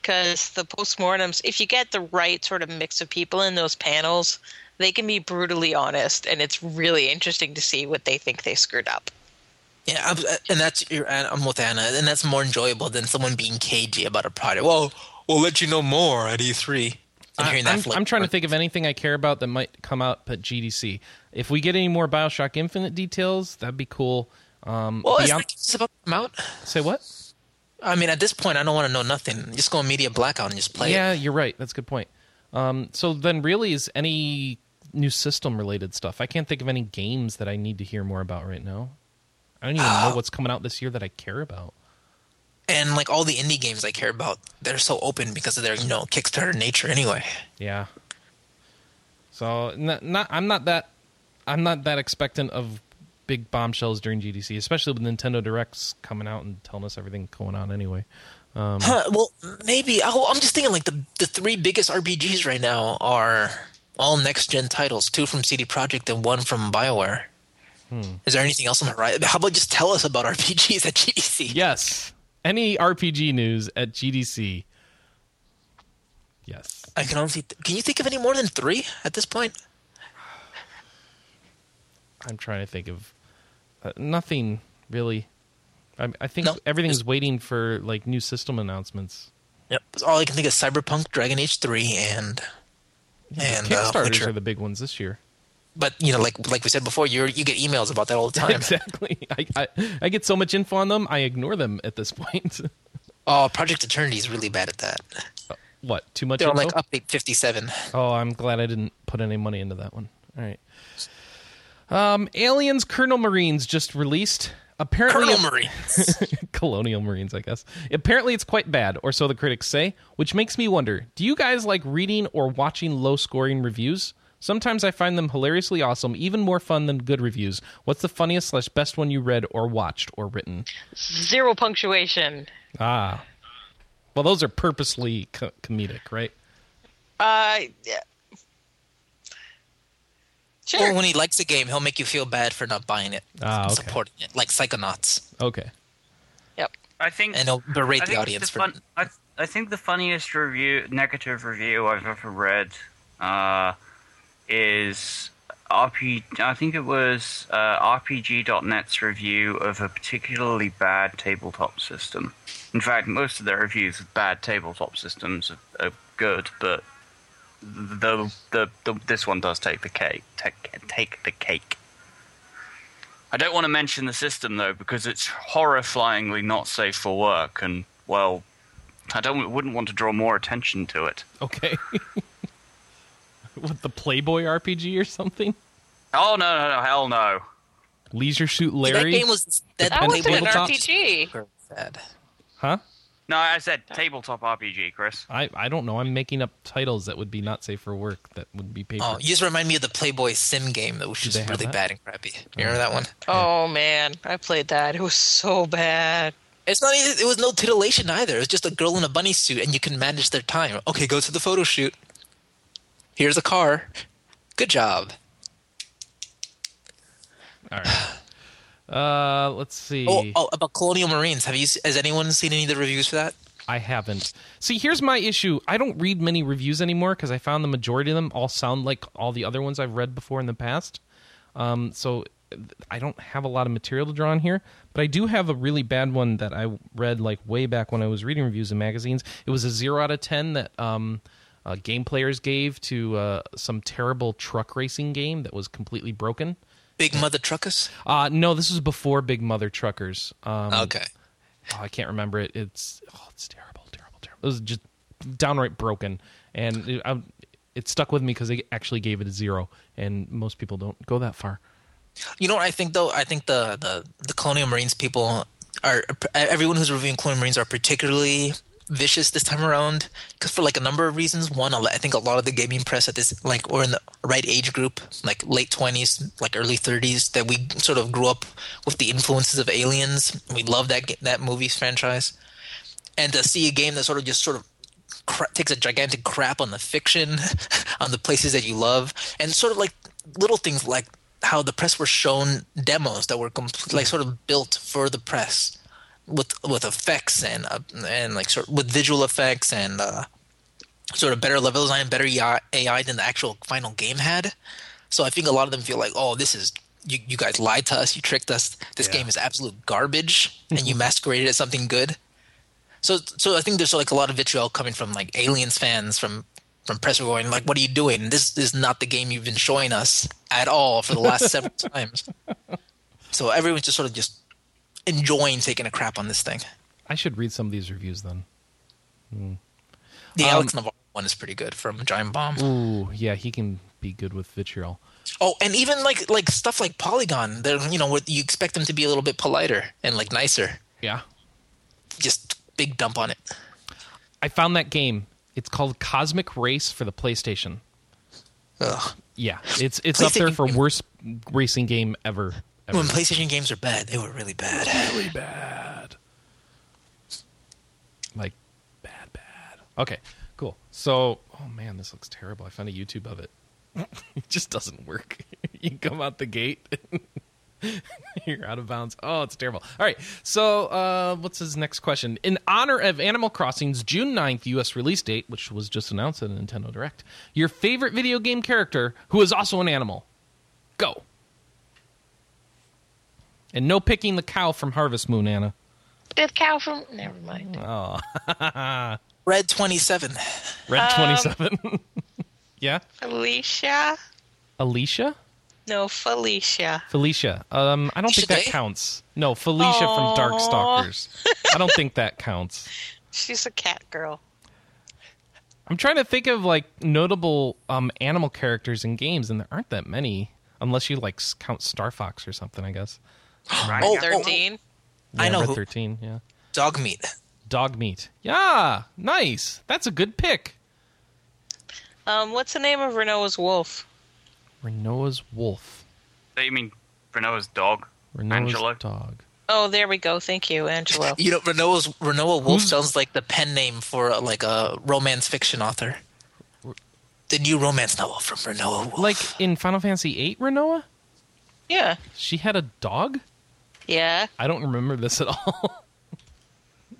Because the postmortems, if you get the right sort of mix of people in those panels, they can be brutally honest, and it's really interesting to see what they think they screwed up. Yeah, and that's you're- I'm with Anna, and that's more enjoyable than someone being cagey about a product. Well, we'll let you know more at E3. And hearing that I'm, I'm trying to think of anything I care about that might come out at GDC. If we get any more Bioshock Infinite details, that'd be cool. Um, Well, is beyond- that it's about to come out? say what? I mean, at this point, I don't want to know nothing. Just go on Media Blackout and just play yeah, it. you're right. That's a good point. Um, so then, really, is any new system related stuff? I can't think of any games that I need to hear more about right now. I don't even know what's coming out this year that I care about. And like all the indie games I care about, they're so open because of their you know Kickstarter nature anyway. Yeah. So not, not I'm not that I'm not that expectant of big bombshells during GDC, especially with Nintendo Directs coming out and telling us everything going on anyway. Huh, well, maybe I- I'm just thinking like the the three biggest RPGs right now are all next gen titles, two from CD Projekt and one from BioWare. Is there anything else on the horizon? How about just tell us about RPGs at GDC? Yes. Any RPG news at GDC? Yes. I can honestly. Can you think of any more than three at this point? I'm trying to think of uh, nothing really. I, I think No, everything's waiting for like new system announcements. Yep. All I can think is Cyberpunk, Dragon Age Three, and and uh, Kickstarters Witcher. are the big ones this year. But you know, like like we said before, you you get emails about that all the time. exactly. I, I I get so much info on them, I ignore them at this point. Oh, Project Eternity is really bad at that. what? Too much They're info? like update fifty seven. Oh, I'm glad I didn't put any money into that one. All right. Um, Aliens Colonel Marines just released. Apparently, Colonel Marines. Colonial Marines, I guess. Apparently, it's quite bad, or so the critics say, which makes me wonder do you guys like reading or watching low scoring reviews? Sometimes I find them hilariously awesome, even more fun than good reviews. What's the funniest slash best one you read or watched or written? Zero punctuation. Ah. Well, those are purposely co- comedic, right? Uh, yeah. Sure. Or when he likes a game, he'll make you feel bad for not buying it, Ah, okay. supporting it, like Psychonauts, Okay. Yep. I think and he'll berate I the think audience the for. fun, I, I think the funniest review, negative review I've ever read, uh, is RP. I think it was uh, RPG.net's review of a particularly bad tabletop system. In fact, most of their reviews of bad tabletop systems are, are good, but the, the the this one does take the cake. Take, take the cake. I don't want to mention the system though because it's horrifyingly not safe for work, and well, I don't wouldn't want to draw more attention to it. Okay. what, the Playboy RPG or something? Oh no no no hell no! Leisure Suit that Larry? game was that, That wasn't an? RPG. Sad. Huh? No, I said tabletop RPG, Chris. I, I don't know. I'm making up titles that would be not safe for work that would be paper. Oh, you just remind me of the Playboy Sim game that was just really that? bad and crappy. You remember that one? Oh man, I played that. It was so bad. It's not. even- It was no titillation either. It was just a girl in a bunny suit, and you can manage their time. Okay, go to the photo shoot. Here's a car. Good job. All right. Uh, let's see. Oh, oh, about Colonial Marines. Have you? Has anyone seen any of the reviews for that? I haven't. See, here's my issue. I don't read many reviews anymore because I found the majority of them all sound like all the other ones I've read before in the past. Um, so I don't have a lot of material to draw on here, but I do have a really bad one that I read like way back when I was reading reviews in magazines. It was a zero out of ten that um, uh, game players gave to uh, some terrible truck racing game that was completely broken. Big Mother Truckers. Uh, no, this was before Big Mother Truckers. Um, Okay. oh, I can't remember it. It's oh, it's terrible, terrible, terrible. It was just downright broken, and it, I, it stuck with me because they actually gave it a zero, and most people don't go that far. You know what I think though? I think the the, the Colonial Marines people are everyone who's reviewing Colonial Marines are particularly vicious this time around because for like a number of reasons. One, I think a lot of the gaming press at this like we're in the right age group, like late twenties, like early thirties, that we sort of grew up with the influences of Aliens. We love that that movie franchise, and to see a game that sort of just sort of cra- takes a gigantic crap on the fiction, on the places that you love, and sort of like little things like how the press were shown demos that were complete, like sort of built for the press with with effects and uh, and like sort with visual effects and uh, sort of better level design, better AI than the actual final game had. So I think a lot of them feel like, oh, this is you, you guys lied to us, you tricked us. This Yeah. game is absolute garbage, and you masqueraded as something good. So, so I think there's like a lot of vitriol coming from like aliens fans, from from press going like, "What are you doing? This is not the game you've been showing us at all for the last several times." So everyone's just sort of just enjoying taking a crap on this thing. I should read some of these reviews then. The Um, Alex Navarro one is pretty good from Giant Bomb. Ooh, yeah, he can be good with vitriol. Oh, and even like like stuff like Polygon, they're you know what you expect them to be a little bit politer and like nicer. Yeah. Just big dump on it. I found that game. It's called Cosmic Race for the PlayStation. Ugh. Yeah, it's it's up there for worst racing game ever. Ever. When PlayStation games are bad, they were really bad. really bad. Like bad, bad. Okay, cool. So, oh man, this looks terrible. I found a YouTube of it. it just doesn't work. you come out the gate. You're out of bounds. Oh, it's terrible. All right. So, uh, what's his next question? In honor of Animal Crossing's June 9th US release date, which was just announced at Nintendo Direct, your favorite video game character who is also an animal. Go. And no picking the cow from Harvest Moon, Anna. Did cow from? Never mind. Oh, Red twenty seven. Red Um, 27. yeah? Alicia? Alicia? No, Felicia. Felicia. Um, I don't think that Today? counts. No, Felicia from Aw. Darkstalkers. I don't think that counts. She's a cat girl. I'm trying to think of like notable um animal characters in games, and there aren't that many, unless you like count Star Fox or something. I guess. Right? Oh, oh, Thirteen. I Yeah, know Red who- 13. Yeah. Dog meat. Dog meat. Yeah, nice. That's a good pick. Um, what's the name of Rinoa's wolf? Rinoa's wolf. So you mean Rinoa's dog? Rinoa's Angelo? dog. Oh, there we go. Thank you, Angelo. You know, Rinoa's Rinoa Wolf Who's- sounds like the pen name for uh, like a romance fiction author. The new romance novel from Rinoa Wolf. Like in Final Fantasy VIII, Rinoa, Yeah. she had a dog. Yeah. I don't remember this at all.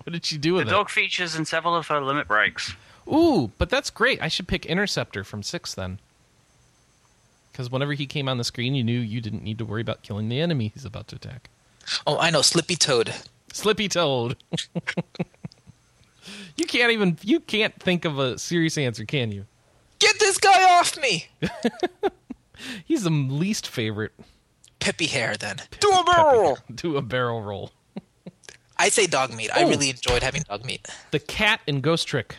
what did she do The with it? The dog features in several of her limit breaks. Ooh, but that's great. I should pick Interceptor from six then. Because whenever he came on the screen, you knew you didn't need to worry about killing the enemy he's about to attack. oh, I know, Slippy Toad. Slippy Toad. you can't even you can't think of a serious answer, can you? Get this guy off me! He's the least favorite. Peppy Hare, then. Do a barrel roll. Do a barrel roll. I say dog meat. I Oh. really enjoyed having dog meat. The cat in Ghost Trick.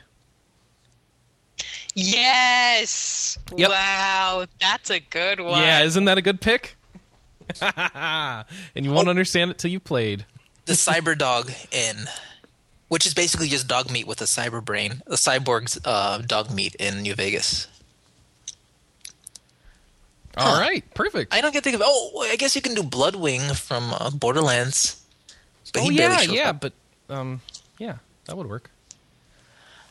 Yes. Yep. Wow, that's a good one. Yeah, isn't that a good pick? and you won't understand it till you played. The cyber dog in, which is basically just dog meat with a cyber brain. The cyborg's uh, dog meat in New Vegas. All right, perfect. I don't get to think of. Oh, I guess you can do Bloodwing from uh, Borderlands. But oh he barely yeah, yeah, up. but um, yeah, that would work.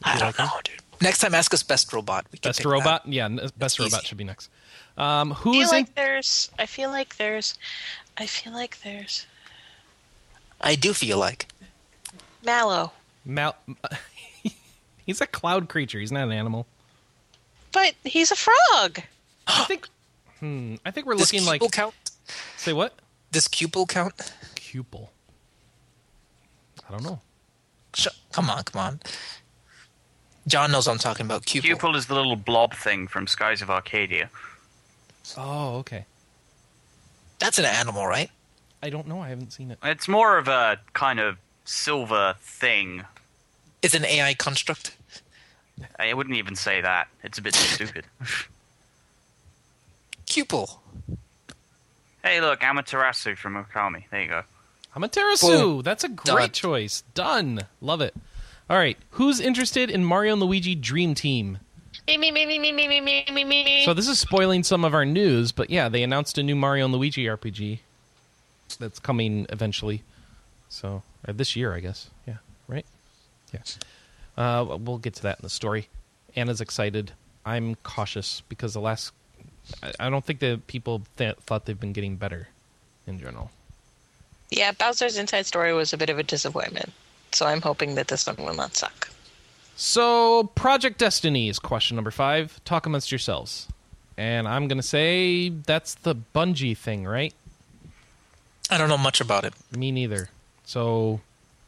I don't know, dude. Next time, ask us best robot. We Best pick that. robot, yeah, best easy. robot should be next. Um, I feel is like in? there's. I feel like there's. I feel like there's I do feel like. Mallow, Mal- he's a cloud creature. He's not an animal. but he's a frog. I think. Hmm. I think we're Does looking like. Cupil count? Say what? Does Cupil count? Cupil. I don't know. Sh- come on, come on. Jon knows what I'm talking about. Cupil. Cupil is the little blob thing from Skies of Arcadia. Oh, okay. That's an animal, right? I don't know. I haven't seen it. It's more of a kind of silver thing. It's an AI construct. I wouldn't even say that. It's a bit stupid. Cupil. hey, look, Amaterasu from Okami. There you go. Amaterasu. Boom. That's a great Done. choice. Done. Love it. All right. Who's interested in Mario and Luigi Dream Team? Me me me me me me me me me me me. So this is spoiling some of our news, but yeah, they announced a new Mario and Luigi RPG that's coming eventually. So or this year, I guess. Yeah, right. Yeah. Uh, we'll get to that in the story. Anna's excited. I'm cautious because the last. I- I don't think that people th- thought they've been getting better in general. Yeah, Bowser's Inside Story was a bit of a disappointment. So I'm hoping that this one will not suck. So, Project Destiny is question number five. Talk amongst yourselves. And I'm going to say that's the Bungie thing, right? I don't know much about it. Me neither. So,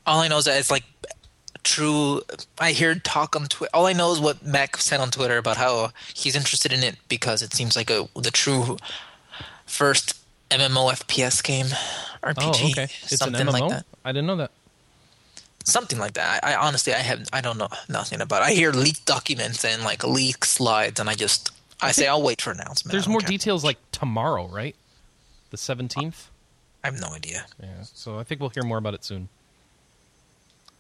All I know is that it's like true. I hear talk on Twitter. All I know is what Mac said on Twitter about how he's interested in it because it seems like a the true first MMO FPS game RPG. oh, okay. It's an something MMO? like that. I didn't know that. Something like that. I, I honestly, I have, I don't know nothing about. it. I hear leaked documents and like leaked slides, and I just, I, say I'll wait for announcement. There's more care. details like tomorrow, right? The 17th. I have no idea. Yeah. So I think we'll hear more about it soon.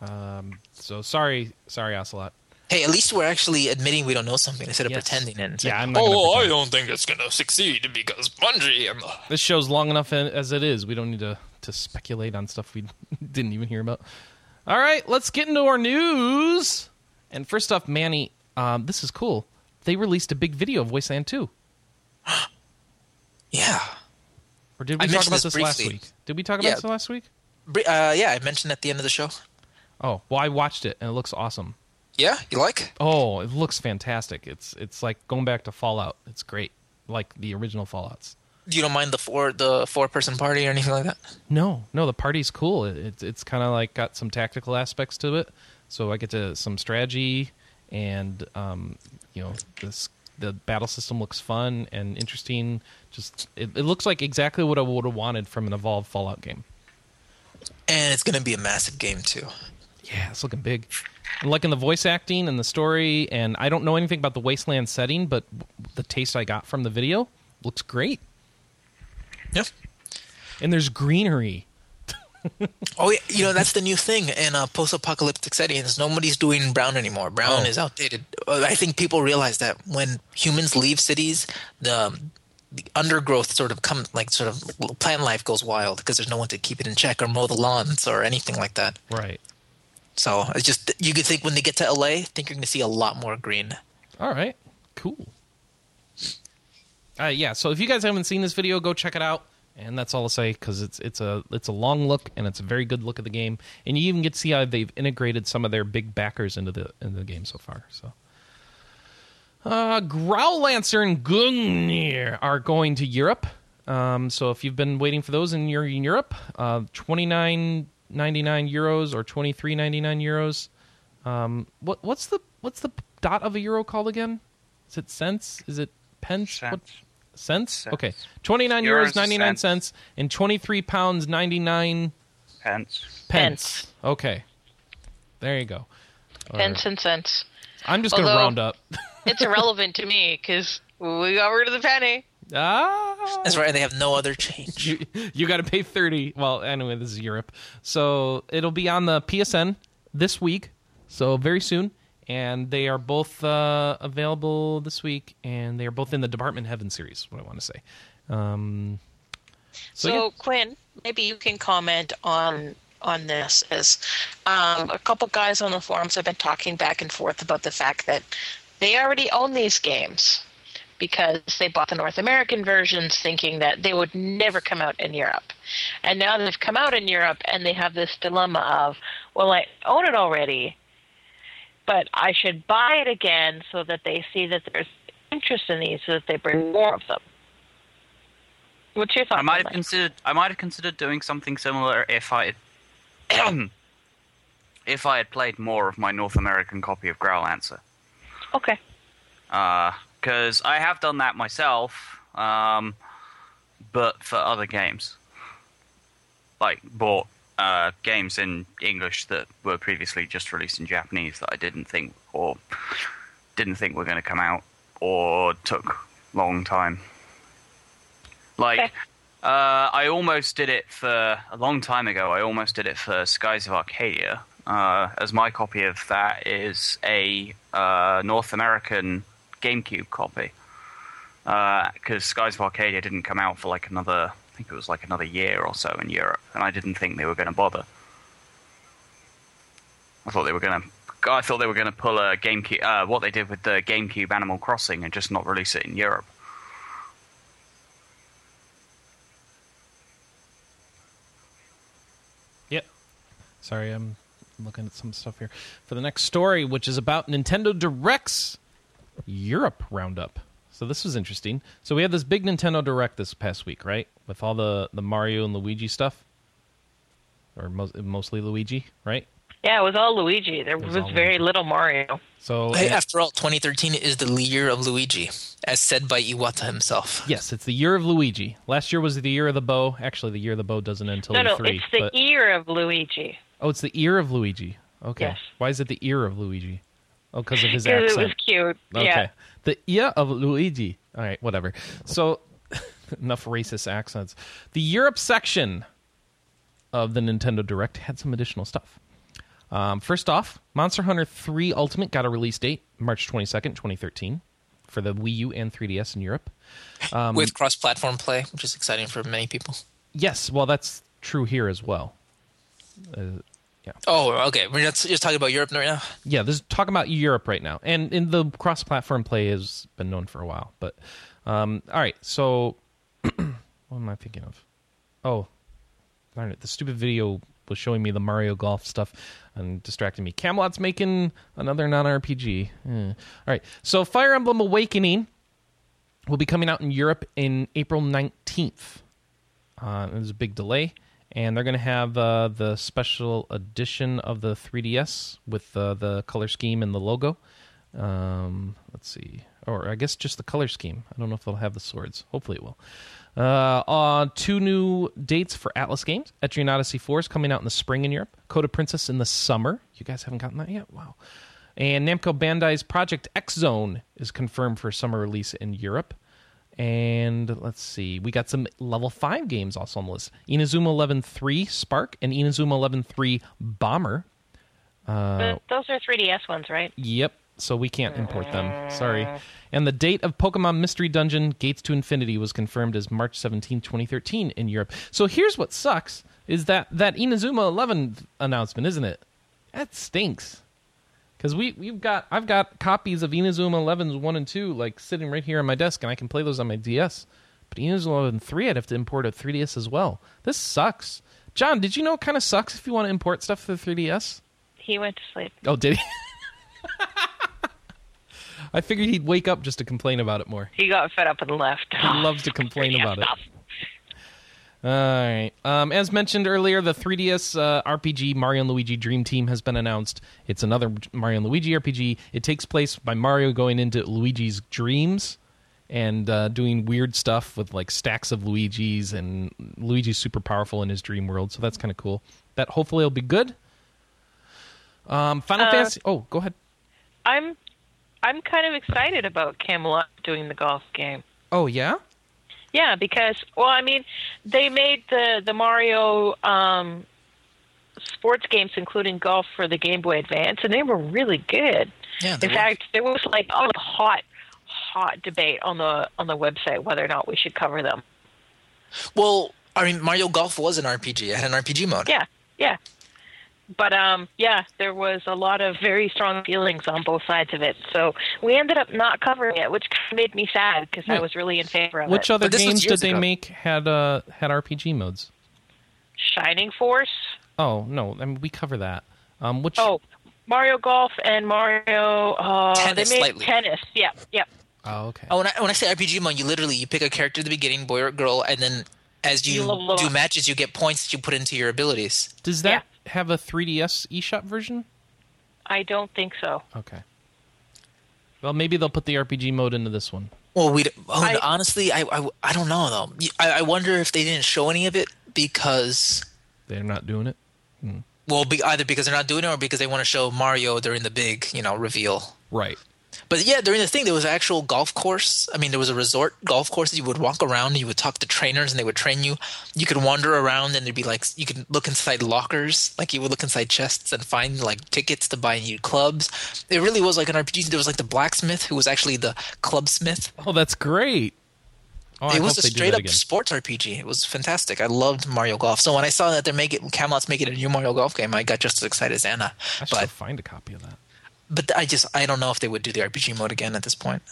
Um. So sorry, sorry, Ocelot. Hey, at least we're actually admitting we don't know something instead of Yes. pretending and Yeah, saying, I'm not "Oh, I don't think it's gonna succeed because Bungie." I'm This show's long enough as it is. We don't need to to speculate on stuff we didn't even hear about. All right, let's get into our news. And first off, Manny, um, this is cool. They released a big video of Wasteland 2. yeah, Or did we I talk about this this last week? Did we talk about Yeah. this last week? Uh, yeah. I mentioned at the end of the show. Oh, well, I watched it and it looks awesome. Yeah, you like? Oh, it looks fantastic. It's it's like going back to Fallout. It's great, like the original Fallout's. You don't mind the four the four person party or anything like that? No, no, the party's cool. It, it's it's kind of like got some tactical aspects to it. So I get to some strategy, and um, you know, this the battle system looks fun and interesting. Just it, it looks like exactly what I would have wanted from an evolved Fallout game. And it's gonna be a massive game too. Yeah, it's looking big. And liking the voice acting and the story, and I don't know anything about the Wasteland setting, but the taste I got from the video looks great. Yep. And there's greenery. Oh yeah, you know that's the new thing in uh, post-apocalyptic settings. Nobody's doing brown anymore. Brown Oh. is outdated. I think people realize that when humans leave cities, the the undergrowth sort of comes, like sort of plant life goes wild because there's no one to keep it in check or mow the lawns or anything like that. Right. So it's just you could think when they get to LA, I think you're going to see a lot more green. All right. Cool. Uh, yeah. So if you guys haven't seen this video, go check it out. And that's all I'll say because it's it's a it's a long look and it's a very good look at the game. And you even get to see how they've integrated some of their big backers into the into the game so far. So. Uh, Growlancer and Gungnir are going to Europe. Um, so if you've been waiting for those and you're in Europe, uh, twenty nine ninety nine euros or twenty three ninety nine euros. Um, what what's the what's the dot of a euro called again? Is it cents? Is it pence? What, Cents. cents? Cents. Okay, twenty nine Euros, euros ninety nine cents. cents and twenty three pounds ninety nine Pence. pence. Okay, there you go. Or- Pence and cents. I'm just gonna round up. It's irrelevant to me because we got rid of the penny. Ah, That's right. They have no other change. you, you got to pay 30 well anyway this is europe so it'll be on the psn this week so very soon and they are both uh, available this week and they are both in the department heaven series what i want to say um, so, So, yeah. Quinn, maybe you can comment on on this as um, a couple guys on the forums have been talking back and forth about the fact that they already own these games because they bought the North American versions thinking that they would never come out in Europe. And now they've come out in Europe and they have this dilemma of, well, I own it already, but I should buy it again so that they see that there's interest in these so that they bring more of them. What's your thought? I might have that? considered. I might have considered doing something similar if I had, if I had played more of my North American copy of Growlancer. Okay. Uh, Because I have done that myself, um, but for other games, like bought uh, games in English that were previously just released in Japanese that I didn't think or didn't think were going to come out or took long time. Like, Okay. uh, I almost did it for a long time ago. I almost did it for Skies of Arcadia, uh, as my copy of that is a uh, North American GameCube copy. Because Skies of Arcadia didn't come out for like another, I think it was like another year or so in Europe, and I didn't think they were going to bother. I thought they were going to. I thought they were going to pull a GameCube, uh, what they did with the GameCube Animal Crossing, and just not release it in Europe. Yep. Sorry, I'm looking at some stuff here for the next story, which is about Nintendo Directs Europe roundup. So this was interesting. So we had this big Nintendo Direct this past week, right? With all the the Mario and Luigi stuff, or mo- mostly Luigi, right? Yeah, it was all Luigi. There was was, very Luigi. little Mario. So Hey, and- after all, 2013 is the year of Luigi, as said by Iwata himself. yes, it's the year of Luigi. Last year was the year of the bow. Actually, the year of the bow doesn't end until No, no, E3. it's the but- ear of Luigi. oh, it's the ear of Luigi. Okay. Yes. Why is it the ear of Luigi? Oh, because of his accent. it was cute. Okay. Yeah. The ear of Luigi. All right, whatever. So, enough racist accents. The Europe section of the Nintendo Direct had some additional stuff. Um, first off, Monster Hunter 3 Ultimate got a release date, March 22nd, 2013, for the Wii U and 3DS in Europe. Um, with cross-platform play, which is exciting for many people. Yes, well, that's true here as well. Uh, Oh, okay. We're just, just talking about Europe right now. yeah, this is talking about Europe right now, and in the cross-platform play has been known for a while. But um, all right, so what am I thinking of? Oh, darn it! The stupid video was showing me the Mario Golf stuff and distracting me. Camelot's making another non-RPG. Eh. All right, so Fire Emblem Awakening will be coming out in Europe in April nineteenth. Uh, there's a big delay, and they're going to have uh, the special edition of the 3DS with uh, the color scheme and the logo. Um, let's see, or I guess just the color scheme. I don't know if they'll have the swords. Hopefully, it will. Uh, uh, two new dates for Atlus Games. Etrian Odyssey 4 is coming out in the spring in Europe. Code of Princess in the summer. You guys haven't gotten that yet? Wow. And Namco Bandai's Project X Zone is confirmed for summer release in Europe. And let's see, we got some level 5 games also on the list Inazuma 11 3 Spark and Inazuma 11 3 Bomber. Uh, but those are 3DS ones, right? Yep. So we can't import them. Mm. Sorry. And the date of Pokemon Mystery Dungeon Gates to Infinity was confirmed as March 17, 2013 in Europe. So here's what sucks is that that Inazuma 11 announcement, isn't it? That stinks. Cuz we we've got I've got copies of Inazuma 11's 1 and 2 like sitting right here on my desk and I can play those on my DS. But Inazuma 11 3 I'd have to import a 3DS as well. This sucks. Jon, did you know it kind of sucks if you want to import stuff for the 3DS? He went to sleep. Oh, did he? I figured he'd wake up just to complain about it more. He got fed up and left. He loves to complain about it. All right. Um, as mentioned earlier, the 3DS uh, RPG Mario and Luigi Dream Team has been announced. It's another Mario and Luigi RPG. It takes place by Mario going into Luigi's dreams and uh, doing weird stuff with like stacks of Luigi's, and Luigi's super powerful in his dream world. So that's kind of cool. That hopefully will be good. Um, Final Uh, Fantasy. Oh, go ahead. I'm I'm kind of excited about Camelot doing the golf game. Oh yeah. Yeah, because well, I mean, they made the the Mario um, sports games, including golf, for the Game Boy Advance, and they were really good. Yeah, In were. fact, there was like a hot, hot debate on the on the website whether or not we should cover them. Well, I mean, Mario Golf was an RPG. It had an RPG mode. Yeah, yeah. But um, yeah, there was a lot of very strong feelings on both sides of it. So we ended up not covering it, which made me sad because I was really in favor of Which it. Which other But this was games did years they ago. make had uh had RPG modes? Shining Force. Oh no, I mean we cover that. Um, which Oh, Mario Golf and Mario. Uh, Tennis, they made slightly. tennis. Yeah, yeah. oh okay. Oh, when I, when I say RPG mode, you literally you pick a character at the beginning, boy or girl, and then as you, You do matches, you get points that you put into your abilities. Does that have a 3DS eShop version? I don't think so. Okay. Well, maybe they'll put the RPG mode into this one. Well, we oh, I- honestly, I, I I don't know though. I, I wonder if they didn't show any of it because They're not doing it. Hmm. well, be, either because they're not doing it or because they want to show Mario during the big you know reveal. Right. But yeah, during the thing, there was an actual golf course. I mean, there was a resort golf course that you would walk around and you would talk to trainers and they would train you. You could wander around and there'd be like, you could look inside lockers, like you would look inside chests and find like tickets to buy new clubs. It really was like an RPG. There was like the blacksmith who was actually the clubsmith. Oh, that's great. Oh, it was a straight up sports RPG. It was fantastic. I loved Mario Golf. So when I saw that they're making Camelot's making a new Mario Golf game, I got just as excited as Anna. I should But find a copy of that. But I just I don't know if they would do the RPG mode again at this point.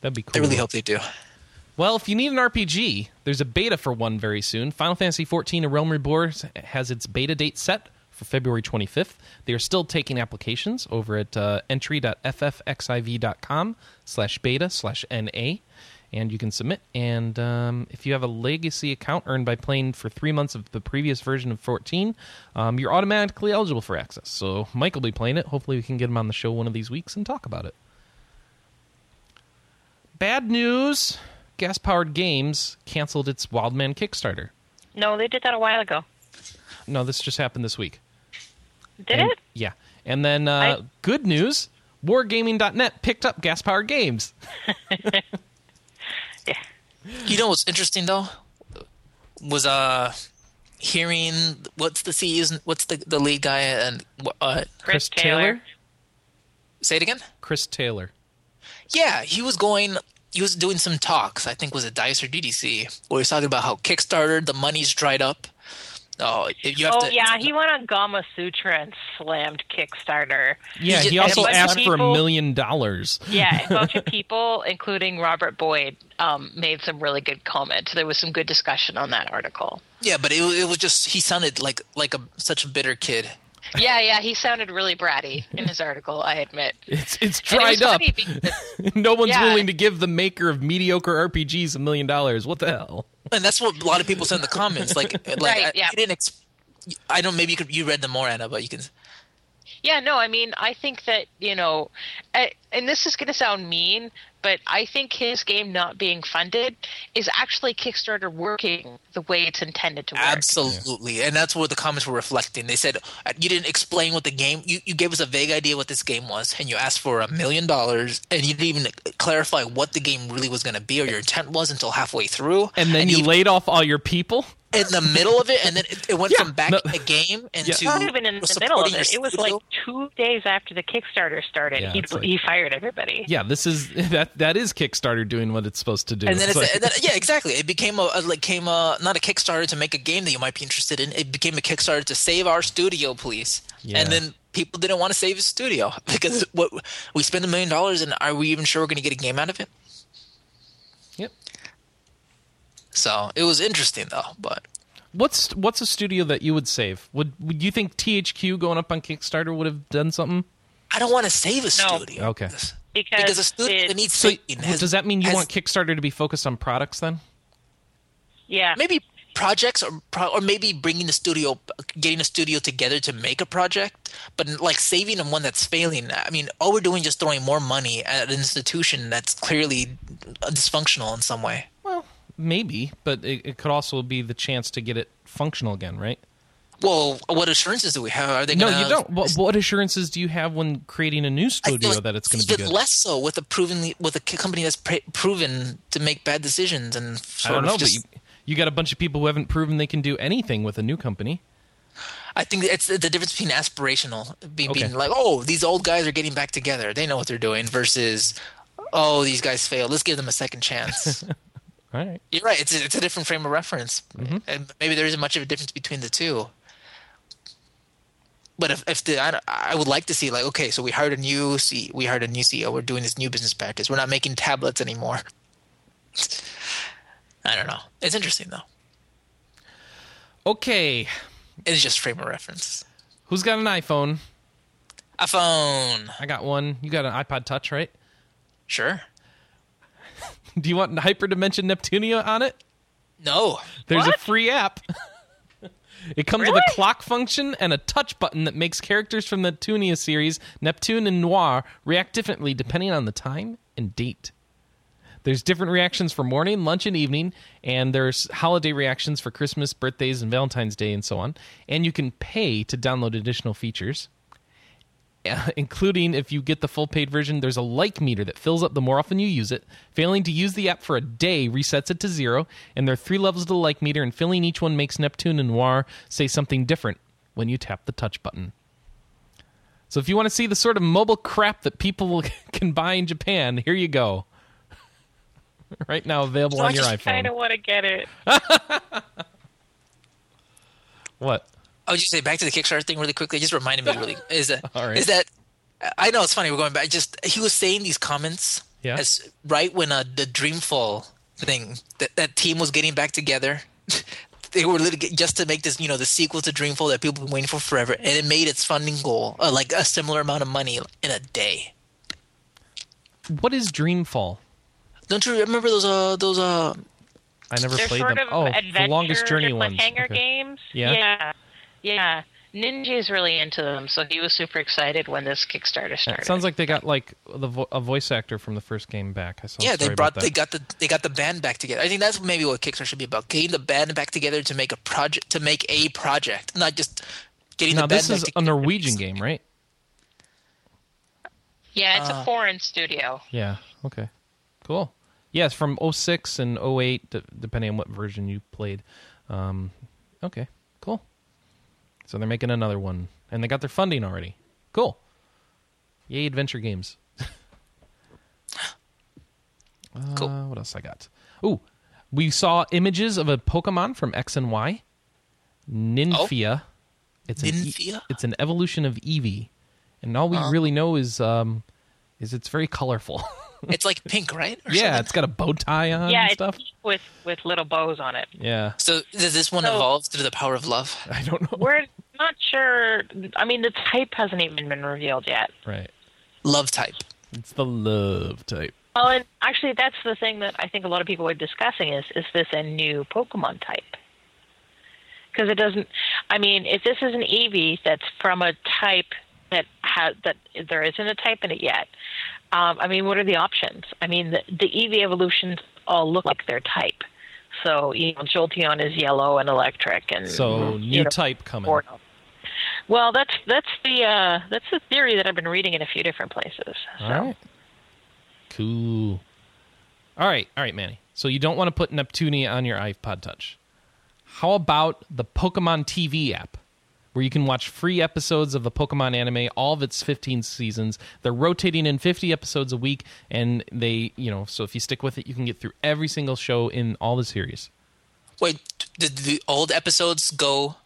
That'd be cool. I really hope they do. Well, if you need an RPG, there's a beta for one very soon. Final Fantasy XIV: A Realm Reborn has its beta date set for February 25th. They are still taking applications over at uh, entry.ffxiv.com slash beta slash NA. And you can submit. And um, if you have a legacy account earned by playing for three months of the previous version of 14, um, you're automatically eligible for access. So Mike will be playing it. Hopefully, we can get him on the show one of these weeks and talk about it. Bad news Gas Powered Games canceled its Wildman Kickstarter. No, they did that a while ago. No, this just happened this week. Did And- it? Yeah. And then uh, I- good news, Wargaming.net picked up Gas Powered Games. You know what's interesting though was uh hearing what's the CEO's what's the the lead guy and uh Chris Chris Taylor? Taylor. say it again. Chris Taylor. Yeah, he was going. He was doing some talks. I think was it Dice or DDC, where he was talking about how Kickstarter the money's dried up. Oh, you have Oh to. yeah, he went on Gama Sutra and slammed Kickstarter. Yeah, He he also and a bunch of asked for a million dollars. Yeah, a bunch of people, including Robert Boyd, um, made some really good comments. There was some good discussion on that article. Yeah, but it, it was just he sounded like like a such a bitter kid. Yeah, yeah, he sounded really bratty in his article. I admit. It's it's And it dried up. because- no one's Yeah. willing to give the maker of mediocre RPGs a million dollars. What the hell? And that's what a lot of people said in the comments. Like, like Right, I, yeah. I didn't. Ex- I don't. Maybe you could. You read them more, Anna, but you can. Yeah, no, I mean, I think that, you know, uh, and this is going to sound mean, but I think his game not being funded is actually Kickstarter working the way it's intended to work. Absolutely, and that's what the comments were reflecting. They said uh, you didn't explain what the game. You, you gave us a vague idea what this game was, and you asked for a million dollars, and you didn't even clarify what the game really was going to be or your intent was until halfway through. And then you you laid off all your people. In the middle of it, and then it, it went Yeah, from back no- in the game into Not even in the middle of supporting it. It was like two days after the Kickstarter started. Yeah, he, like- he fired everybody. Yeah, this is that that is Kickstarter doing what it's supposed to do. And then, It's it's, like- and then yeah, exactly. It became a, a like came a not a Kickstarter to make a game that you might be interested in. It became a Kickstarter to save our studio, please. Yeah. And then people didn't want to save his studio because what we spent a million dollars, and are we even sure we're going to get a game out of it? yep. So it was interesting though. But What's what's a studio that you would save? Would would you think THQ going up on Kickstarter would have done something? I don't want to save a No. studio. Okay. Because, Because a studio it- that needs So has- does that mean you has- want Kickstarter to be focused on products then? yeah. maybe projects or pro- or maybe bringing the studio getting a studio together to make a project but like saving on one that's failing i mean all we're doing is just throwing more money at an institution that's clearly uh, dysfunctional in some way Well, maybe, but it, it could also be the chance to get it functional again, right? well what assurances do we have are they No, gonna, you don't. What, what assurances do you have when creating a new studio like that it's going to be good? less so with a proven with a company that's pr- proven to make bad decisions and I don't know, just but you, you got a bunch of people who haven't proven they can do anything with a new company. I think it's the difference between aspirational, be, Okay. being like, oh, these old guys are getting back together. They know what they're doing, versus, oh, these guys failed. Let's give them a second chance. All right. You're right. It's a, it's a different frame of reference, Mm-hmm. and maybe there isn't much of a difference between the two. But if, if the I, I would like to see like okay, so we hired a new C, we hired a new CEO. We're doing this new business practice. We're not making tablets anymore. I don't know. It's interesting though. Okay. It's just frame of reference. Who's got an iPhone? A phone, I got one. You got an iPod Touch, right? sure. Do you want Hyperdimension Neptunia on it? No, There's a free app. it comes with a clock function and a touch button that makes characters from the Neptunia series, Neptune and Noir, react differently depending on the time and date. There's different reactions for morning, lunch, and evening, and there's holiday reactions for Christmas, birthdays, and Valentine's Day, and so on. And you can pay to download additional features. Including if you get the full paid version, there's a like meter that fills up the more often you use it. Failing to use the app for a day resets it to zero, and there are three levels of the like meter, and filling each one makes Neptune and Noir say something different when you tap the touch button. So if you want to see the sort of mobile crap that people can buy in Japan, here you go. right now available I on your just iPhone. kind of want to get it. What? I would just say back to the Kickstarter thing really quickly. It just reminded me really is that All right. is that I know it's funny we're going back. Just he was saying these comments Yeah. as right when uh, the Dreamfall thing that that team was getting back together. they were literally just to make this you know the sequel to Dreamfall that people have been waiting for forever, and it made its funding goal uh, like a similar amount of money in a day. What is Dreamfall? Don't you remember those uh those uh I never They're played sort them. of oh, the longest journey ones. cliffhanger Okay. games. Yeah? yeah, yeah. Ninja's really into them, so he was super excited when this Kickstarter started. It sounds like they got like the vo- a voice actor from the first game back. I saw. yeah they brought they got the they got the band back together. I think that's maybe what Kickstarter should be about: getting the band back together to make a project to make a project, not just getting Now the band this back is a. Norwegian game, right? Yeah, it's Uh, a foreign studio. Yeah. Okay. Cool. Yes, from 06 and 08, d- depending on what version you played. Um, okay. Cool. So they're making another one, and they got their funding already. Cool. Yay, adventure games. Cool. Uh, what else I got? Ooh, we saw images of a Pokemon from X and Y. Nymphia. It's an e- it's an evolution of Eevee, and all we Uh-huh. really know is um, is it's very colorful. It's like pink, right? Or yeah, something? it's got a bow tie on yeah, and it's stuff. with with little bows on it. Yeah, So does this one So- evolve through the power of love? I don't know. We're not sure. I mean, the type hasn't even been revealed yet. Right, Love type. it's the love type. Well, and actually, that's the thing that I think a lot of people are discussing is is this a new Pokemon type? Because it doesn't. I mean, if this is an Eevee that's from a type that has that there isn't a type in it yet, um, I mean, what are the options? I mean, the, the Eevee evolutions all look like their type. So you know, Jolteon is yellow and electric, and So you new know, type coming. Porno. Well, that's that's the uh, that's the theory that I've been reading in a few different places. So. All right. Cool. All right, all right, Manny. So you don't want to put Neptunia on your iPod Touch. How about the Pokemon TV app, where you can watch free episodes of the Pokemon anime, all of its 15 seasons. They're rotating in 50 episodes a week, and they, you know, so if you stick with it, you can get through every single show in all the series. Wait, did the old episodes go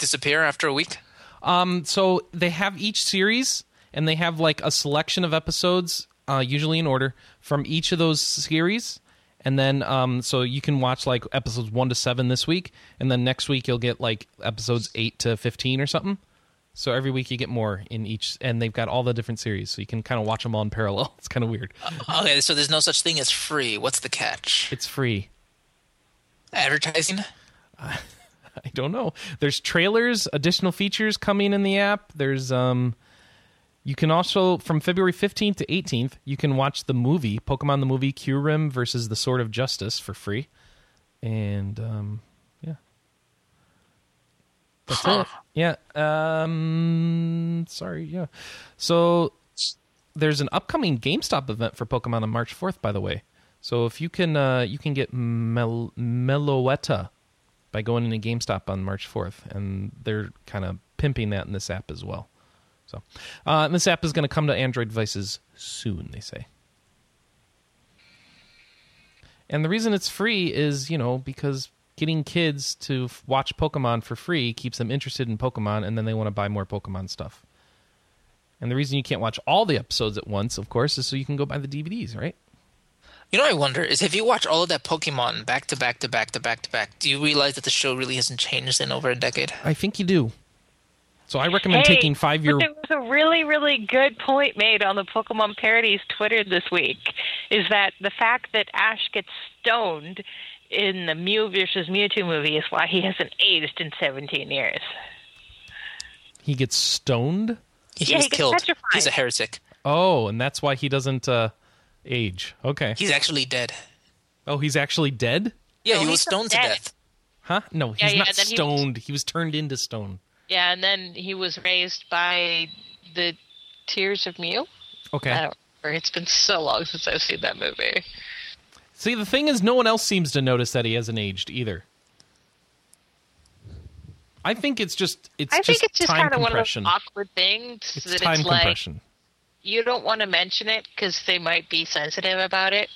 disappear after a week? Um, so they have each series, and they have like a selection of episodes, uh, usually in order, from each of those series. And then, um, so you can watch like episodes one to seven this week, and then next week you'll get like episodes eight to fifteen or something. So every week you get more in each, and they've got all the different series, so you can kind of watch them all in parallel. It's kind of weird. Okay, so there's no such thing as free. What's the catch? It's free. Advertising? I don't know. There's trailers, additional features coming in the app. There's um you can also from February 15th to 18th, you can watch the movie Pokemon the movie Kyurem versus the Sword of Justice for free. And um yeah. That's Huh. it. Yeah. Um sorry, yeah. So there's an upcoming GameStop event for Pokemon on March 4th by the way. So if you can uh you can get Mel- Meloetta by going into GameStop on March 4th, and they're kind of pimping that in this app as well. So, uh, this app is going to come to Android devices soon, they say. And the reason it's free is, you know, because getting kids to f- watch Pokemon for free keeps them interested in Pokemon, and then they want to buy more Pokemon stuff. And the reason you can't watch all the episodes at once, of course, is so you can go buy the DVDs, right? You know, what I wonder is if you watch all of that Pokemon back to back to back to back to back, do you realize that the show really hasn't changed in over a decade? I think you do. So I recommend Hey, taking five year. But there was a really, really good point made on the Pokemon Parodies Twitter this week. Is that the fact that Ash gets stoned in the Mew versus Mewtwo movie is why he hasn't aged in 17 years. He gets stoned. He Yeah, was he gets killed. petrified. He's a heretic. Oh, and that's why he doesn't uh, age. Okay. He's actually dead. Oh, he's actually dead? Yeah, No, he was he's not stoned to dead. death. Huh? No, he's yeah, not and then he was- stoned. He was turned into stone. Yeah, and then he was raised by the Tears of Mew. Okay. I don't remember. It's been so long since I've seen that movie. See, the thing is, no one else seems to notice that he hasn't aged either. I think it's just it's I just think it's just time kind of one of those awkward things it's that time it's like compression. You don't want to mention it because they might be sensitive about it.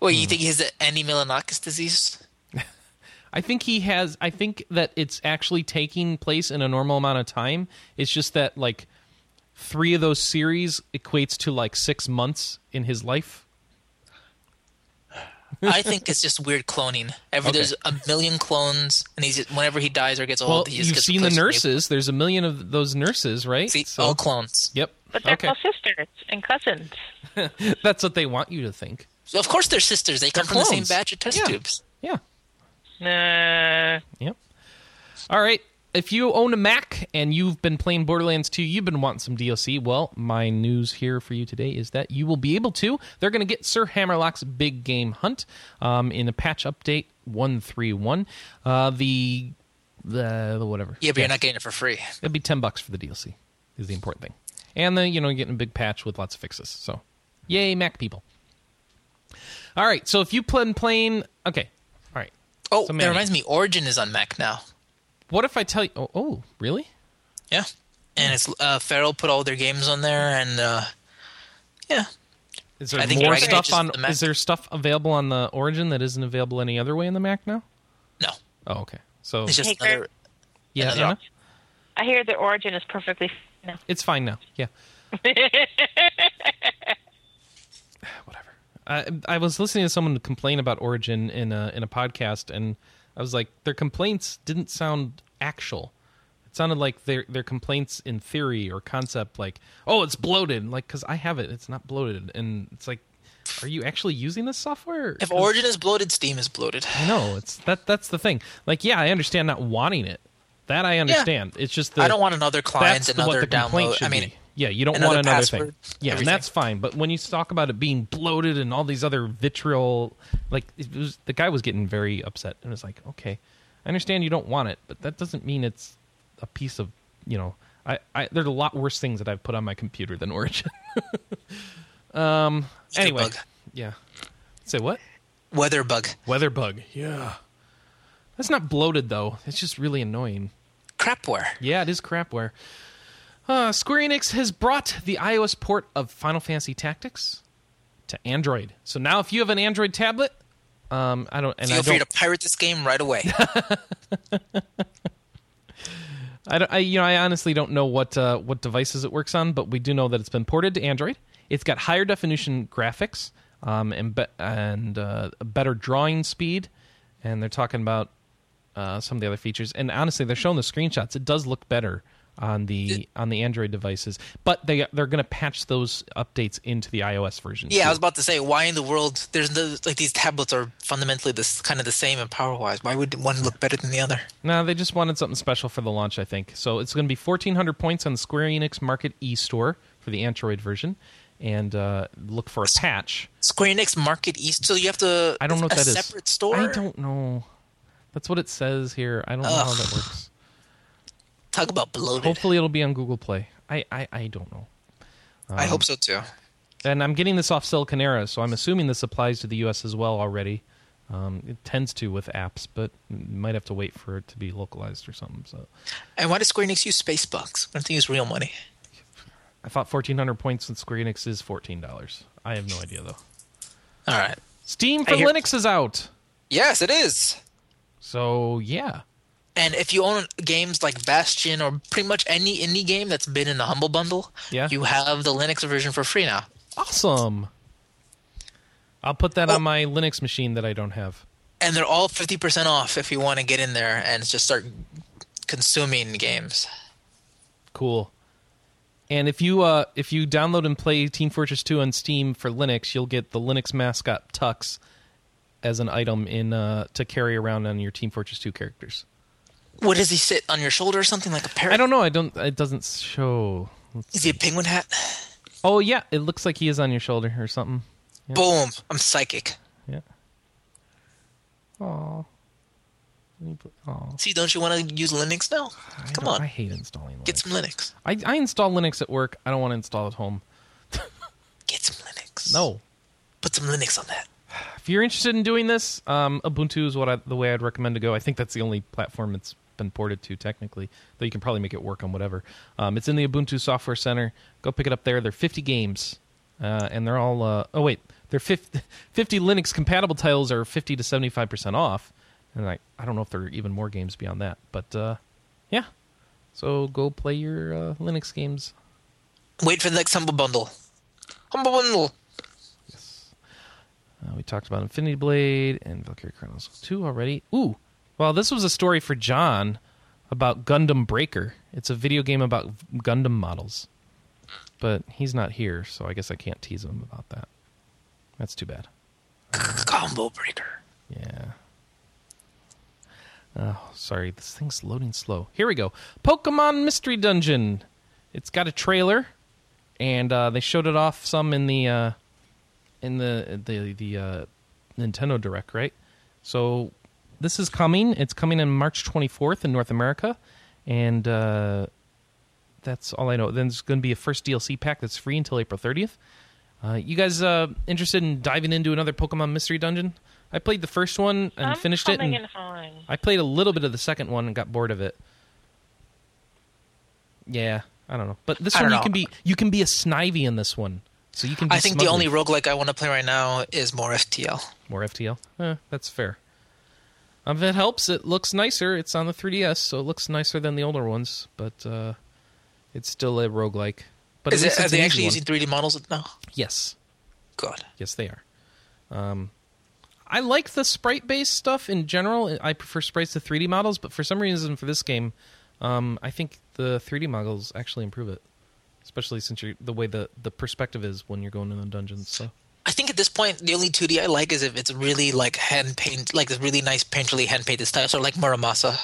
Well, Hmm. you think he has any Andy Milonakis disease? I think he has. I think that it's actually taking place in a normal amount of time. It's just that like three of those series equates to like six months in his life. I think it's just weird cloning. Every Okay. there's a million clones, and he's whenever he dies or gets old, Well, he just you've gets seen the replaced with new- nurses. There's a million of those nurses, right? See, So- all clones. Yep. But they're okay. all sisters and cousins. That's what they want you to think. So of course they're sisters. They come They're from the same batch of test Yeah. tubes. Yeah. Nah. Yep. All right. If you own a Mac and you've been playing Borderlands 2, you've been wanting some DLC. Well, my news here for you today is that you will be able to. They're going to get Sir Hammerlock's Big Game Hunt um, in a patch update 131. Uh, the, the the whatever. Yeah, but you're not getting it for free. It'll be 10 bucks for the DLC. Is the important thing. and then you know getting a big patch with lots of fixes. So, yay, Mac people! All right, so if you plan playing, okay, all right. Oh, So, that reminds me. Origin is on Mac now. What if I tell you? Oh, oh really? Yeah, and it's uh, Feral put all their games on there, and uh, yeah, Is there I think more stuff on? the Mac. Is there stuff available on the Origin that isn't available any other way in the Mac now? no, Oh, okay. So it's just Hey, another. Yeah, another Anna? I hear the origin is perfectly no. it's fine now. Yeah. Whatever. I I was listening to someone complain about Origin in a in a podcast, and I was like, their complaints didn't sound actual. It sounded like their their complaints in theory or concept, like, oh, it's bloated. Like, because I have it, it's not bloated, and it's like, are you actually using this software? If Origin is bloated, Steam is bloated. I know it's that. That's the thing. Like, yeah, I understand not wanting it. That I understand. It's just the, I don't want another client, another what the complaint download. I mean, be. Yeah, you don't another want another password, thing. Yeah, everything. and that's fine. But when you talk about it being bloated and all these other vitriol, like it was, the guy was getting very upset, and it was like, okay, I understand you don't want it, but that doesn't mean it's a piece of, you know, I, I there's a lot worse things that I've put on my computer than Origin. um. Anyway, bug. yeah. Say what? Weather bug. Weather bug. Yeah. That's not bloated though. It's just really annoying. Crapware. Yeah, it is crapware. Uh, Square Enix has brought the iOS port of Final Fantasy Tactics to Android. So now, if you have an Android tablet, um, I don't, and Feel I free don't, to pirate this game right away. I don't, I, you know, I honestly don't know what uh, what devices it works on, but we do know that it's been ported to Android. It's got higher definition graphics um, and be- and uh, better drawing speed, and they're talking about uh, some of the other features. And honestly, they're showing the screenshots. It does look better on the on the Android devices, but they they're going to patch those updates into the iOS version. yeah, I was about to say, why in the world? There's the, like these tablets are fundamentally this kind of the same in power wise. Why would one look better than the other? No, they just wanted something special for the launch, I think. So it's going to be 1,400 points on the Square Enix Market e store for the Android version, and uh, look for a patch. Square Enix Market East, so you have to. I don't know what a that is. separate store. I don't know. That's what it says here. I don't know how that works. Talk about bloated. Hopefully, it'll be on Google Play. I, I, I don't know. I hope so too. And I'm getting this off Siliconera, so I'm assuming this applies to the U.S. as well already. Um, it tends to with apps, but you might have to wait for it to be localized or something. So And why does Square Enix use space bucks? Why don't they use real money? I thought 1,400 points with Square Enix is $14. I have no idea though. All right. Steam for hear- Linux is out. Yes, it is. So yeah, And if you own games like Bastion or pretty much any indie game that's been in the Humble Bundle, Yeah. you have the Linux version for free now. awesome. I'll put that Oh. on my Linux machine that I don't have. And they're all 50% off if you want to get in there and just start consuming games. Cool. And if you uh, if you download and play Team Fortress 2 on Steam for Linux, you'll get the Linux mascot Tux as an item in uh, to carry around on your Team Fortress 2 characters. What does he sit on your shoulder or something like a parrot? I don't know. I don't. It doesn't show. Let's Is he a penguin hat? Oh yeah, it looks like he is on your shoulder or something. Boom! I'm psychic. Yeah. Aw. Aw. See, don't you want to use Linux now? I Come on, I hate installing Linux. get some Linux. I, I install Linux at work. I don't want to install at home. Get some Linux. No. Put some Linux on that. If you're interested in doing this, um, Ubuntu is what I, the way I'd recommend to go. I think that's the only platform it's been ported to technically, though you can probably make it work on whatever. Um, it's in the Ubuntu Software Center. Go pick it up there. They're 50 games, uh, and they're all. Uh, oh wait, they're 50, 50 Linux compatible titles are 50 to 75 percent off, and I I don't know if there are even more games beyond that, but uh, yeah. So go play your uh, Linux games. Wait for the next Humble Bundle. Humble Bundle. Uh, we talked about Infinity Blade and Valkyrie Chronicles 2 already. Ooh, well, this was a story for Jon about Gundam Breaker. It's a video game about Gundam models. But he's not here, so I guess I can't tease him about that. That's too bad. Combo Breaker. Yeah. Oh, sorry. This thing's loading slow. Here we go. Pokemon Mystery Dungeon. It's got a trailer, and uh, they showed it off some in the uh, in the the the uh, Nintendo Direct, right? So this is coming. It's coming in March 24th in North America, and uh, that's all I know. Then there's going to be a first DLC pack that's free until April 30th. Uh, you guys uh, interested in diving into another Pokemon Mystery Dungeon? I played the first one and I'm finished it. coming And in fine. I played a little bit of the second one and got bored of it. Yeah, I don't know. But this I one you know. can be you can be a Snivy in this one. So you can be I think the Smugly. only roguelike I want to play right now is more FTL. More FTL. Eh, that's fair. Um, if it helps, it looks nicer. It's on the 3DS, so it looks nicer than the older ones, but uh, it's still a roguelike. But is it, are they actually easy one. using 3D models now? Yes. Good. Yes, they are. Um, I like the sprite-based stuff in general. I prefer sprites to 3D models, but for some reason for this game, um, I think the 3D models actually improve it, especially since you're, the way the, the perspective is when you're going in the dungeons. So I think at this point, the only 2D I like is if it's really like hand paint, like this really nice painterly hand painted style, sort of like Muramasa.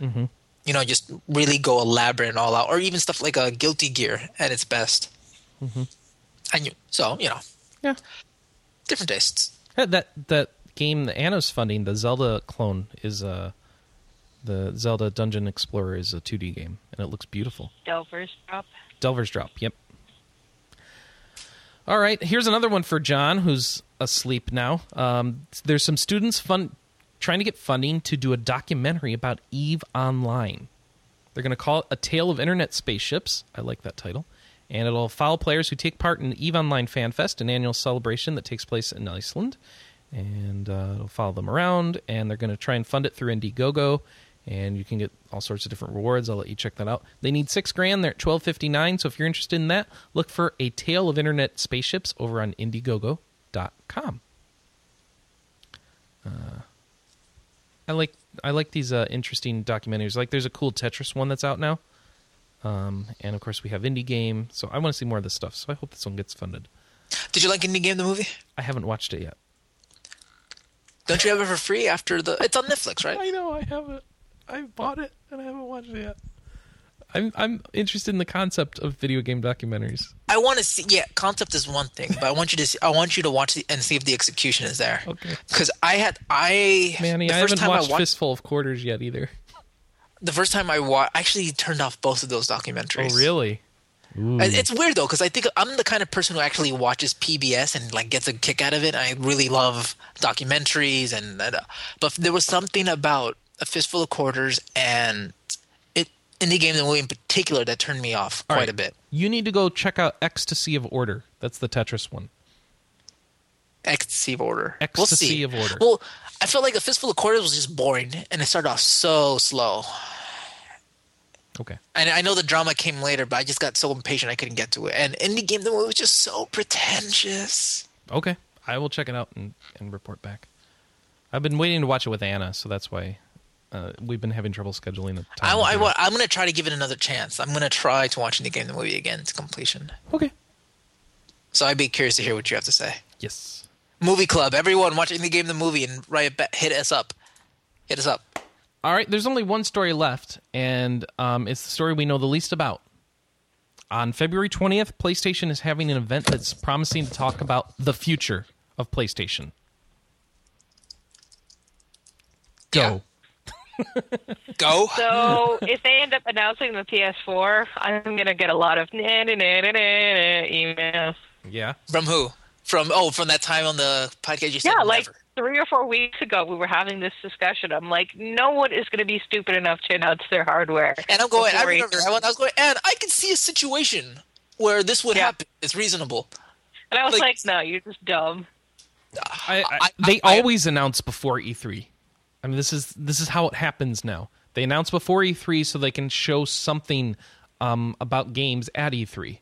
Mm-hmm. You know, just really go elaborate and all out, or even stuff like a Guilty Gear at its best. Mm-hmm. And you, so you know, yeah, different tastes. that that, that game that Anna's funding, the Zelda clone, is uh, the Zelda Dungeon Explorer is a 2D game, and it looks beautiful. Delver's drop. Delver's Drop. Yep. All right. Here's another one for Jon, who's asleep now. Um, there's some students fun trying to get funding to do a documentary about Eve Online. They're going to call it "A Tale of Internet Spaceships." I like that title, and it'll follow players who take part in Eve Online Fan Fest, an annual celebration that takes place in Iceland. And uh, it'll follow them around, and they're going to try and fund it through Indiegogo and you can get all sorts of different rewards. I'll let you check that out. They need six grand. They're at twelve fifty nine. So if you're interested in that, look for a tale of internet spaceships over on Indiegogo.com. Uh, I like I like these uh, interesting documentaries. Like there's a cool Tetris one that's out now, um, and of course we have Indie Game. So I want to see more of this stuff. So I hope this one gets funded. Did you like Indie Game the movie? I haven't watched it yet. Don't you have it for free after the? It's on Netflix, right? I know I haven't. I bought it and I haven't watched it yet. I'm I'm interested in the concept of video game documentaries. I want to see. Yeah, concept is one thing, but I want you to. See, I want you to watch the, and see if the execution is there. Okay. Because I had I Manny, the I first haven't time watched I watched Fistful of Quarters yet either. the first time I watched, I actually turned off both of those documentaries. Oh, really? And It's weird though, because I think I'm the kind of person who actually watches PBS and like gets a kick out of it. I really love documentaries, and uh, but there was something about a fistful of quarters and it indie game the movie in particular that turned me off All quite right. a bit. You need to go check out Ecstasy of Order. That's the Tetris one. Ecstasy of Order. Ecstasy we'll of Order. Well, I felt like a fistful of quarters was just boring, and it started off so slow. Okay. And I know the drama came later, but I just got so impatient I couldn't get to it. And indie game the movie was just so pretentious. Okay. I will check it out and, and report back. I've been waiting to watch it with Anna, so that's why uh, we've been having trouble scheduling the time. I, I, I'm going to try to give it another chance. I'm going to try to watch the game, the movie again to completion. Okay. So I'd be curious to hear what you have to say. Yes. Movie club, everyone watching the game, the movie, and right hit us up. Hit us up. All right. There's only one story left, and um, it's the story we know the least about. On February 20th, PlayStation is having an event that's promising to talk about the future of PlayStation. Go. Go. So if they end up announcing the PS4, I'm gonna get a lot of na na na na na emails. Yeah. From who? From oh, from that time on the podcast you said Yeah, like never. three or four weeks ago, we were having this discussion. I'm like, no one is going to be stupid enough to announce their hardware. And I'm going. I remember. E3. I was going. And I can see a situation where this would Yeah. happen. It's reasonable. And I was like- like, no, you're just dumb. I, I, I- they I- always announce before E3. I mean, this is this is how it happens now. They announce before E3 so they can show something um, about games at E E3.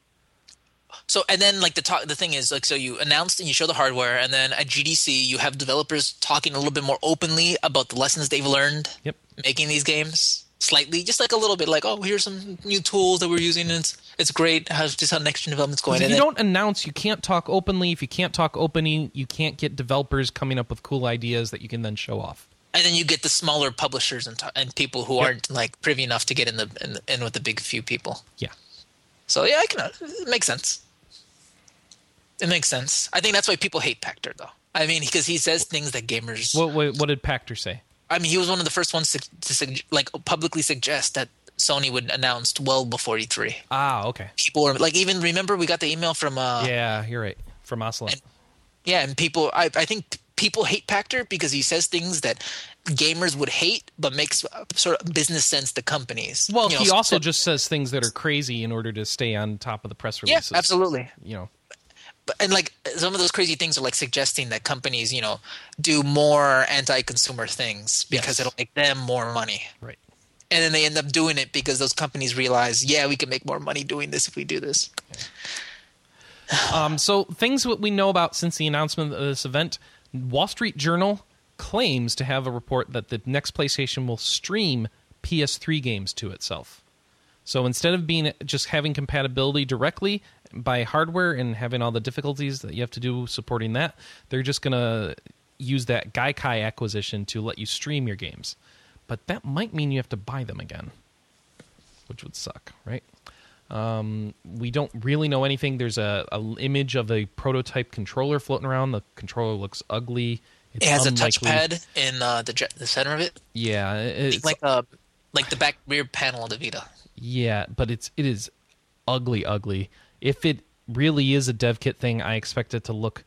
So and then like the talk, the thing is like so you announced and you show the hardware, and then at GDC you have developers talking a little bit more openly about the lessons they've learned Yep. making these games. Slightly, just like a little bit, like oh, here's some new tools that we're using, and it's it's great. How's just how next gen development's going? If you then- don't announce, you can't talk openly. If you can't talk openly, you can't get developers coming up with cool ideas that you can then show off. And then you get the smaller publishers and, t- and people who Yep. aren't like privy enough to get in the in, in with the big few people. Yeah. So yeah, I can. uh, It makes sense. It makes sense. I think that's why people hate Pachter, though. I mean, because he says things that gamers. What what, what did Pachter say? I mean, he was one of the first ones to, to like publicly suggest that Sony would announce well before E3. Ah, okay. People were like, even remember we got the email from uh, yeah, you're right. From Oslo. and- Yeah, and people, I, I think people hate Pachter because he says things that gamers would hate, but makes uh, sort of business sense to companies. Well, You know, he also so- just says things that are crazy in order to stay on top of the press releases. yeah, absolutely. You know, But, and like some of those crazy things are like suggesting that companies, you know, do more anti-consumer things because Yes. it'll make them more money. right? And then they end up doing it because those companies realize, yeah, we can make more money doing this if we do this. Um, so things that we know about since the announcement of this event, Wall Street Journal claims to have a report that the next PlayStation will stream PS3 games to itself. So instead of being just having compatibility directly by hardware and having all the difficulties that you have to do supporting that, they're just going to use that Gaikai acquisition to let you stream your games. But that might mean you have to buy them again, which would suck, right? Um, we don't really know anything. There's a, a image of a prototype controller floating around. The controller looks ugly. It's It has unlikely- a touchpad in uh, the the center of it, Yeah, it's like uh, like the back rear panel of the Vita. Yeah, but it's it is ugly, ugly. If it really is a dev kit thing, I expect it to look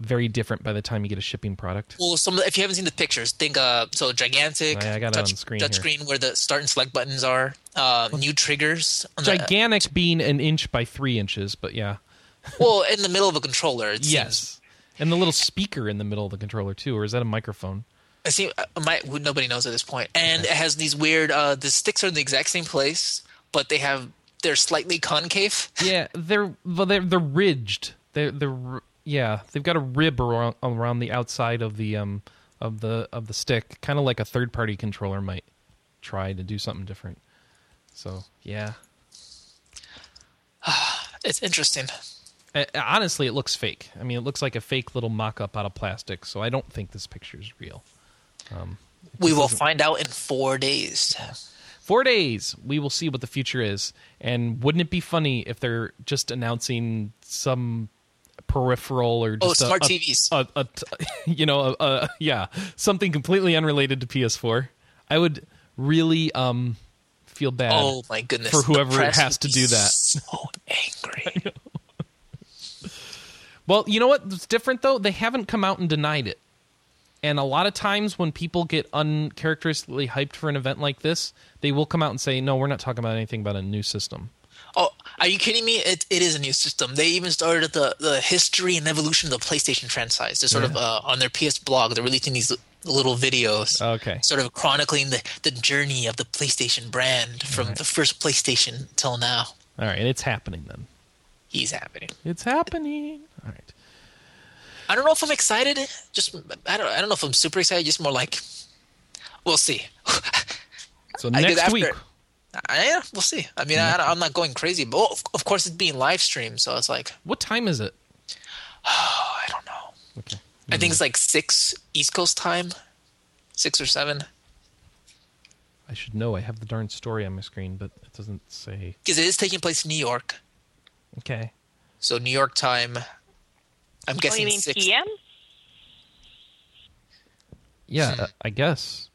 very different by the time you get a shipping product. Well, some if you haven't seen the pictures, think uh, so gigantic I- I got it touch, on screen touch here. screen where the start and select buttons are. Uh, new triggers. On the- Gigantic being an inch by three inches, but yeah. well, in the middle of a controller. It seems- Yes. And the little speaker in the middle of the controller too, or is that a microphone? I see. uh, My, nobody knows at this point, and it has these weird. Uh, the sticks are in the exact same place, but they have they're slightly concave. Yeah, they're well, they're they're ridged. They're they're yeah, they've got a rib around around the outside of the um of the of the stick, kind of like a third party controller might try to do something different. So yeah, It's interesting. Honestly, it looks fake. I mean, it looks like a fake little mock up out of plastic. So I don't think this picture is real. We will find out in four days. Four days, we will see what the future is. And wouldn't it be funny if they're just announcing some peripheral or Oh, just a- smart a- TVs. a, a you know, a, yeah, something completely unrelated to PS4. I would really um feel bad. Oh my goodness! For whoever has to do that. So angry. Well, you know what's different though? They haven't come out and denied it. And a lot of times when people get uncharacteristically hyped for an event like this, they will come out and say, "No, we're not talking about anything about a new system." Oh, are you kidding me? It, it is a new system. They even started the, the history and evolution of the PlayStation franchise. They're sort of uh, on their PS blog. They're releasing these little videos, Okay. sort of chronicling the, the journey of the PlayStation brand from the first PlayStation till now. All right, and it's happening then. He's happening. It's happening. All right. I don't know if I'm excited. Just I don't I don't know if I'm super excited. Just more like we'll see. So next after- week, I, yeah, we'll see. I mean, I, I'm not going crazy, but well, of, of course it's being live streamed, so it's like what time is it? oh, I don't know. Okay. I think it's like six East Coast time, six or seven. I should know. I have the darn story on my screen, but it doesn't say. Because it is taking place in New York, Okay. so New York time. I'm Oh, you mean 6... PM? Yeah, Hmm. uh, I guess.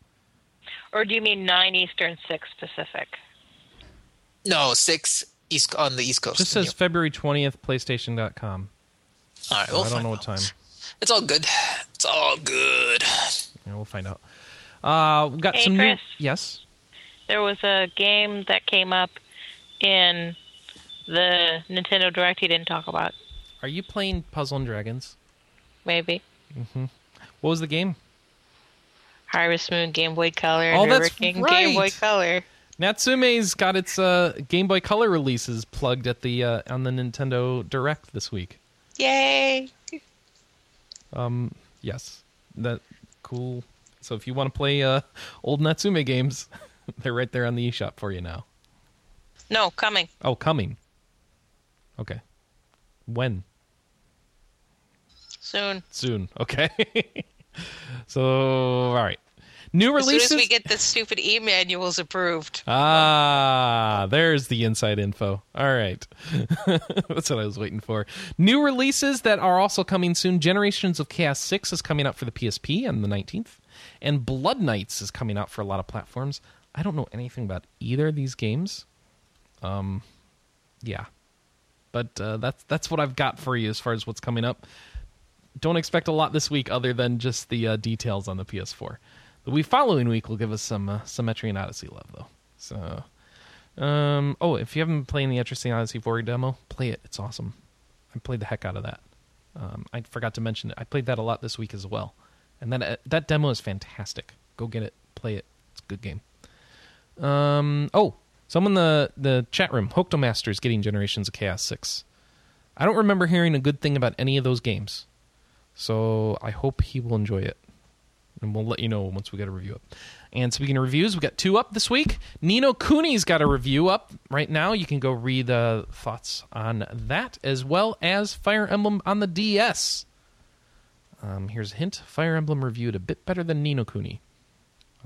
Or do you mean 9 Eastern, 6 Pacific? No, six East on the East Coast. Just New says February 20th, PlayStation.com. York. All right, So we'll I don't find know out. what time. It's all good. It's all good. Yeah, we'll find out. Uh, we got Hey, some Chris. new. Yes. There was a game that came up in the Nintendo Direct he didn't talk about. Are you playing Puzzle and Dragons? Maybe. Mm-hmm. What was the game? Harvest Moon, Game Boy Color, Oh, River that's King, right. Game Boy Color. Natsume's got its uh, Game Boy Color releases plugged at the uh, on the Nintendo Direct this week. Yay! Um, Yes, that cool. So if you want to play uh, old Natsume games, they're right there on the eShop for you now. No, coming. Oh, coming. Okay. When? Soon. Soon. Okay. so all right. New releases. As soon as we get the stupid e-manuals approved. Ah, there's the inside info. All right. That's what I was waiting for. New releases that are also coming soon. Generations of Chaos 6 is coming out for the PSP on the 19th, and Blood Knights is coming out for a lot of platforms I don't know anything about either of these games. Um, yeah, but uh, that's that's what I've got for you as far as what's coming up. Don't expect a lot this week, other than just the uh, details on the PS4. The week following week will give us some uh, some Etrian Odyssey love, though. So, um, oh, if you haven't playing the Etrian Odyssey 4 demo, play it. It's awesome. I played the heck out of that. Um, I forgot to mention it. I played that a lot this week as well, and that uh, that demo is fantastic. Go get it, play it. It's a good game. Um, oh, someone in the the chat room, Hooktomaster is getting Generations of Chaos Six. I don't remember hearing a good thing about any of those games, so I hope he will enjoy it, and we'll let you know once we get a review up. And speaking of reviews, we got two up this week. Ni no Kuni's got a review up right now. You can go read the thoughts on that, as well as Fire Emblem on the DS. Um, here's a hint: Fire Emblem reviewed a bit better than Ni no Kuni.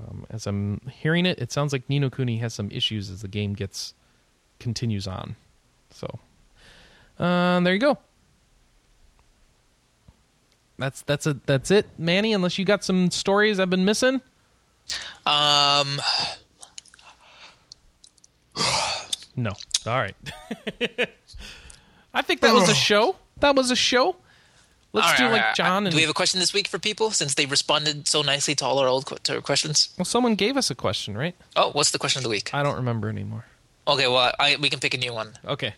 Um, as I'm hearing it, it sounds like Ni no Kuni has some issues as the game gets continues on. So, um, there you go. That's that's a that's it, Manny. Unless you got some stories I've been missing. Um, No. All right. I think that was a show. That was a show. Let's all do right, like right. Jon and Do we have a question this week for people since they responded so nicely to all our old qu- to our questions? well, someone gave us a question, right? Oh, what's the question of the week? I don't remember anymore. Okay, well, I, we can pick a new one. Okay.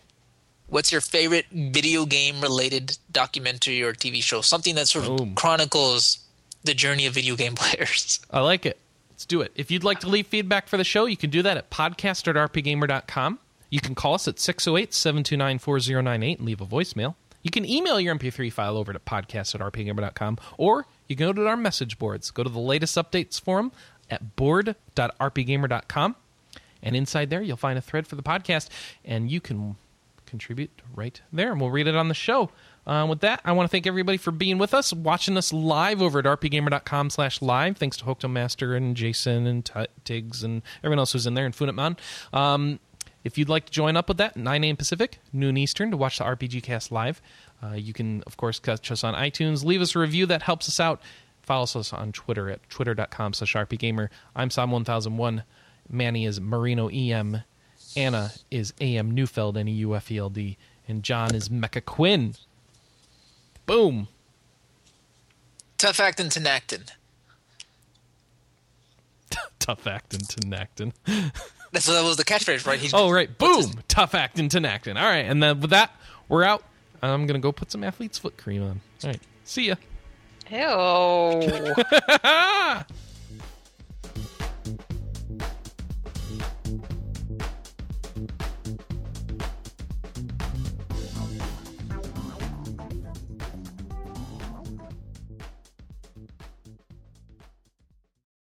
What's your favorite video game related documentary or TV show? Something that sort of Boom. chronicles the journey of video game players. I like it. Let's do it. If you'd like to leave feedback for the show, you can do that at podcast at rpgamer.com. You can call us at 608 729 4098 and leave a voicemail. You can email your MP3 file over to podcast at rpgamer.com, or you can go to our message boards. Go to the latest updates forum at board.rpgamer.com. And inside there, you'll find a thread for the podcast, and you can contribute right there, and we'll read it on the show. Uh, with that, I want to thank everybody for being with us, watching us live over at rpgamer.com slash live. Thanks to Hooked Master and Jason and T- Tiggs and everyone else who's in there and Funitman. Um, if you'd like to join up with that, 9 a.m. Pacific, noon Eastern, to watch the RPG cast live, uh, you can, of course, catch us on iTunes. Leave us a review. That helps us out. Follow us on Twitter at twitter.com slash rpgamer. I'm Sam1001. Manny is Marino EM. Anna is AM Neufeld, N-E-U-F-E-L-D. And Jon is Mecha Quinn. Boom. Tough actin' Tinactin. Tough acting Tinactin. That's that was the catchphrase, right? He's, Oh, right. Boom. his- Tough acting Tinactin. All right. And then with that, we're out. I'm going to go put some athlete's foot cream on. All right. See ya. Ew.